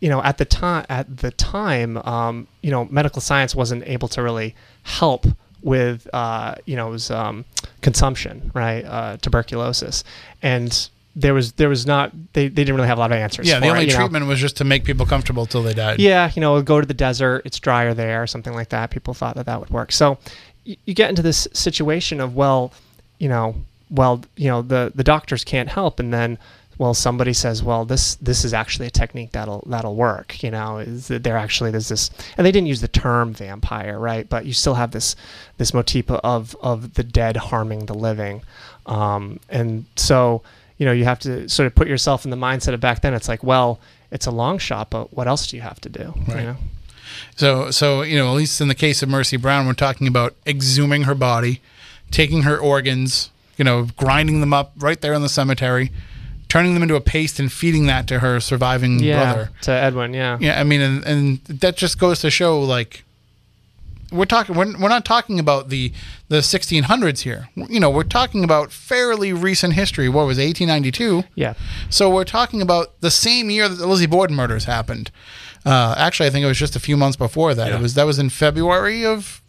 you know at the time at the time um, you know medical science wasn't able to really help with uh, you know it was um, consumption right uh, tuberculosis and there was there was not they, they didn't really have a lot of answers Yeah, the only it, you know. treatment was just to make people comfortable till they died. Yeah, you know, go to the desert, it's drier there, or something like that. People thought that that would work. So y- you get into this situation of, well, you know, well, you know, the, the doctors can't help. And then, well, somebody says, well, this, this is actually a technique that'll, that'll work. You know, is that they're actually, there's this, and they didn't use the term vampire, right. But you still have this, this motif of, of the dead harming the living. Um, and so, you know, you have to sort of put yourself in the mindset of back then. It's like, well, it's a long shot, but what else do you have to do? Right. You know? So, so you know, at least in the case of Mercy Brown, we're talking about exhuming her body, taking her organs, you know, grinding them up right there in the cemetery, turning them into a paste and feeding that to her surviving Yeah, brother. to Edwin. Yeah. Yeah, I mean, and, and that just goes to show, like, we're talking we're, we're not talking about the the 1600s here. You know, we're talking about fairly recent history. What was 1892? Yeah. So we're talking about the same year that the Lizzie Borden murders happened. Uh, actually, I think it was just a few months before that. Yeah. It was that was in February of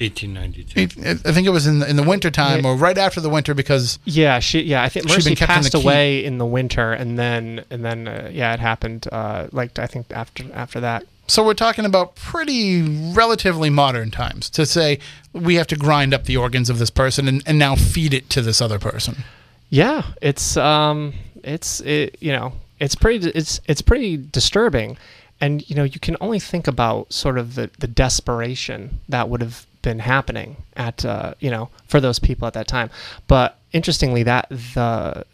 1892. I think it was in the, in the winter time Yeah. or right after the winter because Yeah, she. Yeah, I think She'd Mercy been kept in passed the away in the winter, and then and then uh, yeah, it happened. Uh, like I think after after that. so we're talking about pretty relatively modern times to say we have to grind up the organs of this person and, and now feed it to this other person. Yeah, it's um, it's it, you know, it's pretty it's it's pretty disturbing, and you know, you can only think about sort of the the desperation that would have been happening at uh, you know for those people at that time. But interestingly, that the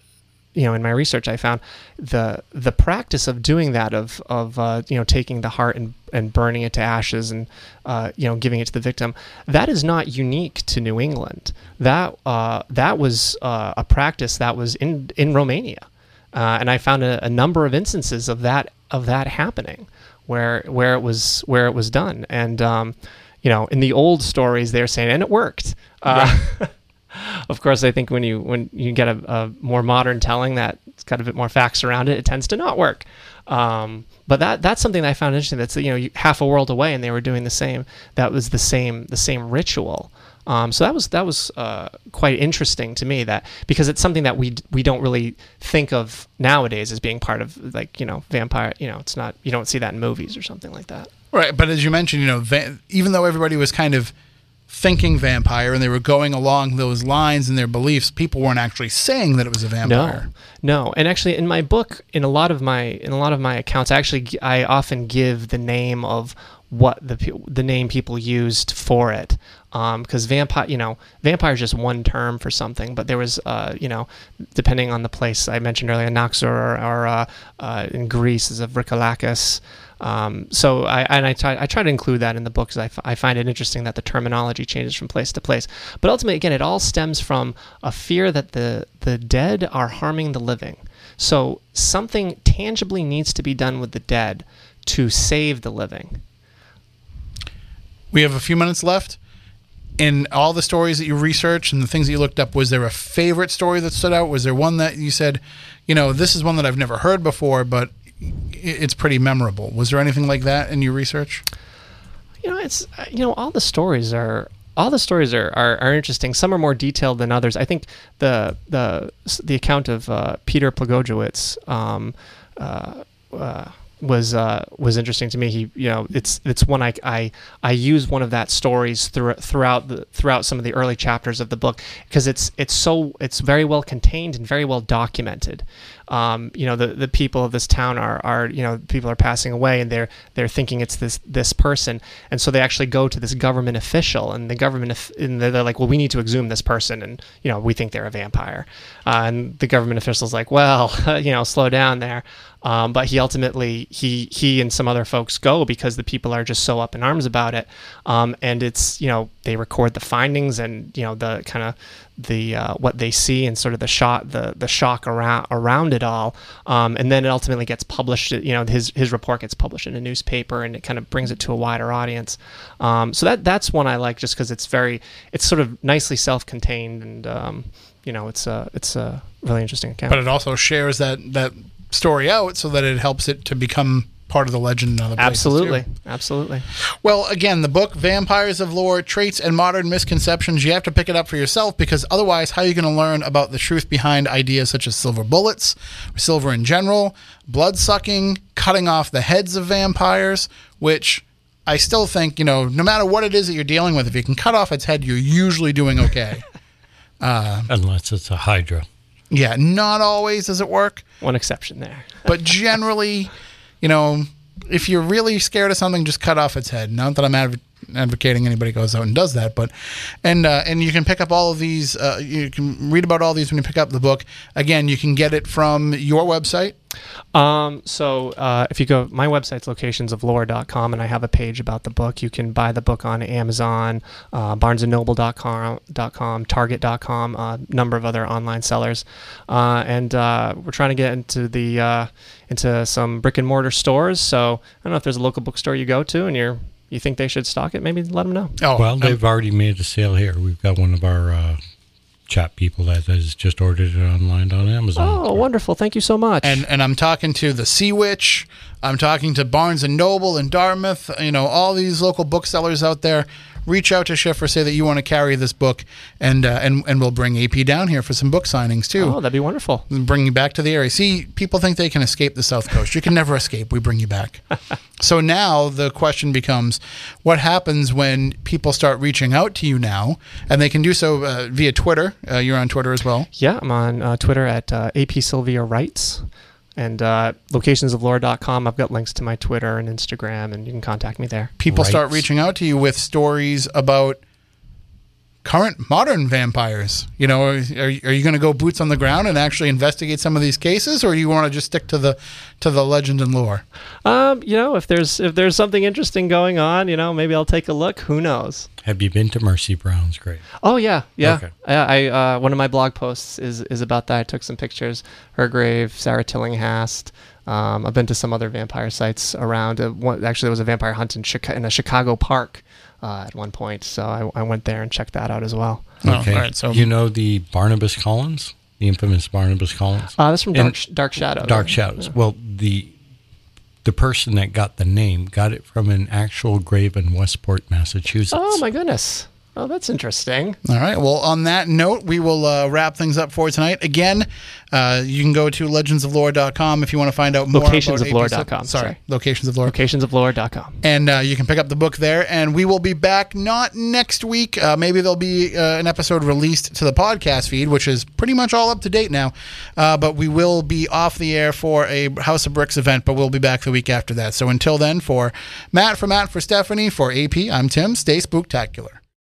you know in my research I found the the practice of doing that of of uh, you know taking the heart and and burning it to ashes and uh, you know giving it to the victim that is not unique to New England. That uh, that was uh, a practice that was in in Romania. Uh, and I found a, a number of instances of that of that happening where where it was where it was done. And um, you know in the old stories they're saying and it worked uh, of course, I think when you when you get a, a more modern telling that it's got a bit more facts around it, it tends to not work. Um, but that that's something that I found interesting. That's you know you- half a world away, and they were doing the same. That was the same the same ritual. Um, so that was that was uh, quite interesting to me. That because it's something that we d- we don't really think of nowadays as being part of like you know vampire. You know, it's not you don't see that in movies or something like that. Right, but as you mentioned, you know, va- even though everybody was kind of thinking vampire and they were going along those lines in their beliefs, people weren't actually saying that it was a vampire. No, no. And actually, in my book, in a lot of my in a lot of my accounts, I actually I often give the name of what the the name people used for it. Because vampire, you know, vampire is just one term for something, but there was, uh, you know, depending on the place I mentioned earlier, Nachzehrer or, or uh, uh, in Greece is a Vrykolakas. Um, so I and I try I try to include that in the book because I, f- I find it interesting that the terminology changes from place to place. But ultimately, again, it all stems from a fear that the the dead are harming the living. So something tangibly needs to be done with the dead to save the living. We have a few minutes left. In all the stories that you researched and the things that you looked up, was there a favorite story that stood out? Was there one that you said, you know, this is one that I've never heard before, but it's pretty memorable? Was there anything like that in your research? you know it's uh, you know all the stories are all the stories are, are, are interesting some are more detailed than others i think the the the account of uh, Peter Plogojowitz um, uh, uh, was uh, was interesting to me. He, you know, it's it's one I I, I use one of that stories through, throughout the throughout some of the early chapters of the book because it's it's so it's very well contained and very well documented. Um, you know, the, the people of this town are, are you know people are passing away and they're they're thinking it's this this person. And so they actually go to this government official and the government and they're, they're like well we need to exhume this person. And you know we think they're a vampire. Uh, and the government official's like well you know slow down there. Um, but he ultimately he he and some other folks go because the people are just so up in arms about it. Um, and it's you know they record the findings and you know the kind of the uh, what they see and sort of the shot the the shock around around it all um, and then it ultimately gets published you know his his report gets published in a newspaper and it kind of brings it to a wider audience. Um, so that that's one I like just because it's very it's sort of nicely self-contained and um, you know it's a it's a really interesting account. But it also shares that that story out so that it helps it to become part of the legend in other places, too. absolutely absolutely Well, again, the book Vampires of Lore Traits and Modern Misconceptions, you have to pick it up for yourself because otherwise, how are you going to learn about the truth behind ideas such as silver bullets, silver in general, blood sucking, cutting off the heads of vampires, which I still think, you know, no matter what it is that you're dealing with, if you can cut off its head, you're usually doing okay. Uh, unless it's a Hydra. yeah, not always does it work. one exception there but generally, you know, if you're really scared of something, just cut off its head. Not that I'm adv- advocating anybody goes out and does that, but and uh, and you can pick up all of these. Uh, you can read about all these when you pick up the book. Again, you can get it from your website. Um, so uh, if you go, my website's locationsoflore.com, and I have a page about the book. You can buy the book on Amazon, uh, BarnesandNoble.com, Target.com, a uh, number of other online sellers, uh, and uh, we're trying to get into the uh, into some brick and mortar stores. So I don't know if there's a local bookstore you go to, and you're you think they should stock it, maybe let them know. Oh, Well, um, they've already made a sale here. We've got one of our uh, chat people that has just ordered it online on Amazon. Oh, wonderful! Thank you so much. and and I'm talking to the Sea Witch. I'm talking to Barnes and Noble and Dartmouth. You know, all these local booksellers out there. Reach out to Schiffer, say that you want to carry this book, and uh, and and we'll bring AP down here for some book signings too. oh, that'd be wonderful. and bring you back to the area. See, people think they can escape the South Coast. You can never escape. We bring you back. so now the question becomes what happens when people start reaching out to you now? And they can do so uh, via Twitter. Uh, you're on Twitter as well. Yeah, I'm on uh, Twitter at uh, AP Sylvia Writes and uh, locationsoflore.com. I've got links to my Twitter and Instagram, and you can contact me there. People start reaching out to you with stories about current modern vampires. You know, are, are you going to go boots on the ground and actually investigate some of these cases, or do you want to just stick to the to the legend and lore? Um, you know, if there's if there's something interesting going on, you know, maybe I'll take a look. Who knows? Have you been to Mercy Brown's grave? Oh yeah, yeah. Okay. I, I uh, one of my blog posts is is about that. I took some pictures. Her grave, Sarah Tillinghast. Um, I've been to some other vampire sites around. Uh, one, actually, there was a vampire hunt in, Chica- in a Chicago park uh, at one point, so I, I went there and checked that out as well. Oh, Okay. all right, so- you know the Barnabas Collins, the infamous Barnabas Collins. Uh, that's from In Dark, Sh- Dark Shadow. Dark yeah. Shadows. Well, the the person that got the name got it from an actual grave in Westport, Massachusetts. Oh my goodness. Oh, that's interesting. All right. Well, on that note, we will uh, wrap things up for tonight. Again, uh, you can go to legendsoflore.com if you want to find out more Locationsoflore.com. Sorry, sorry. Locations of Lore. Locationsoflore.com. And uh, you can pick up the book there. And we will be back not next week. Uh, maybe there'll be uh, an episode released to the podcast feed, which is pretty much all up to date now. Uh, but we will be off the air for a House of Bricks event, but we'll be back the week after that. So until then, for Matt, for Matt, for Stephanie, for AP, I'm Tim. Stay spooktacular.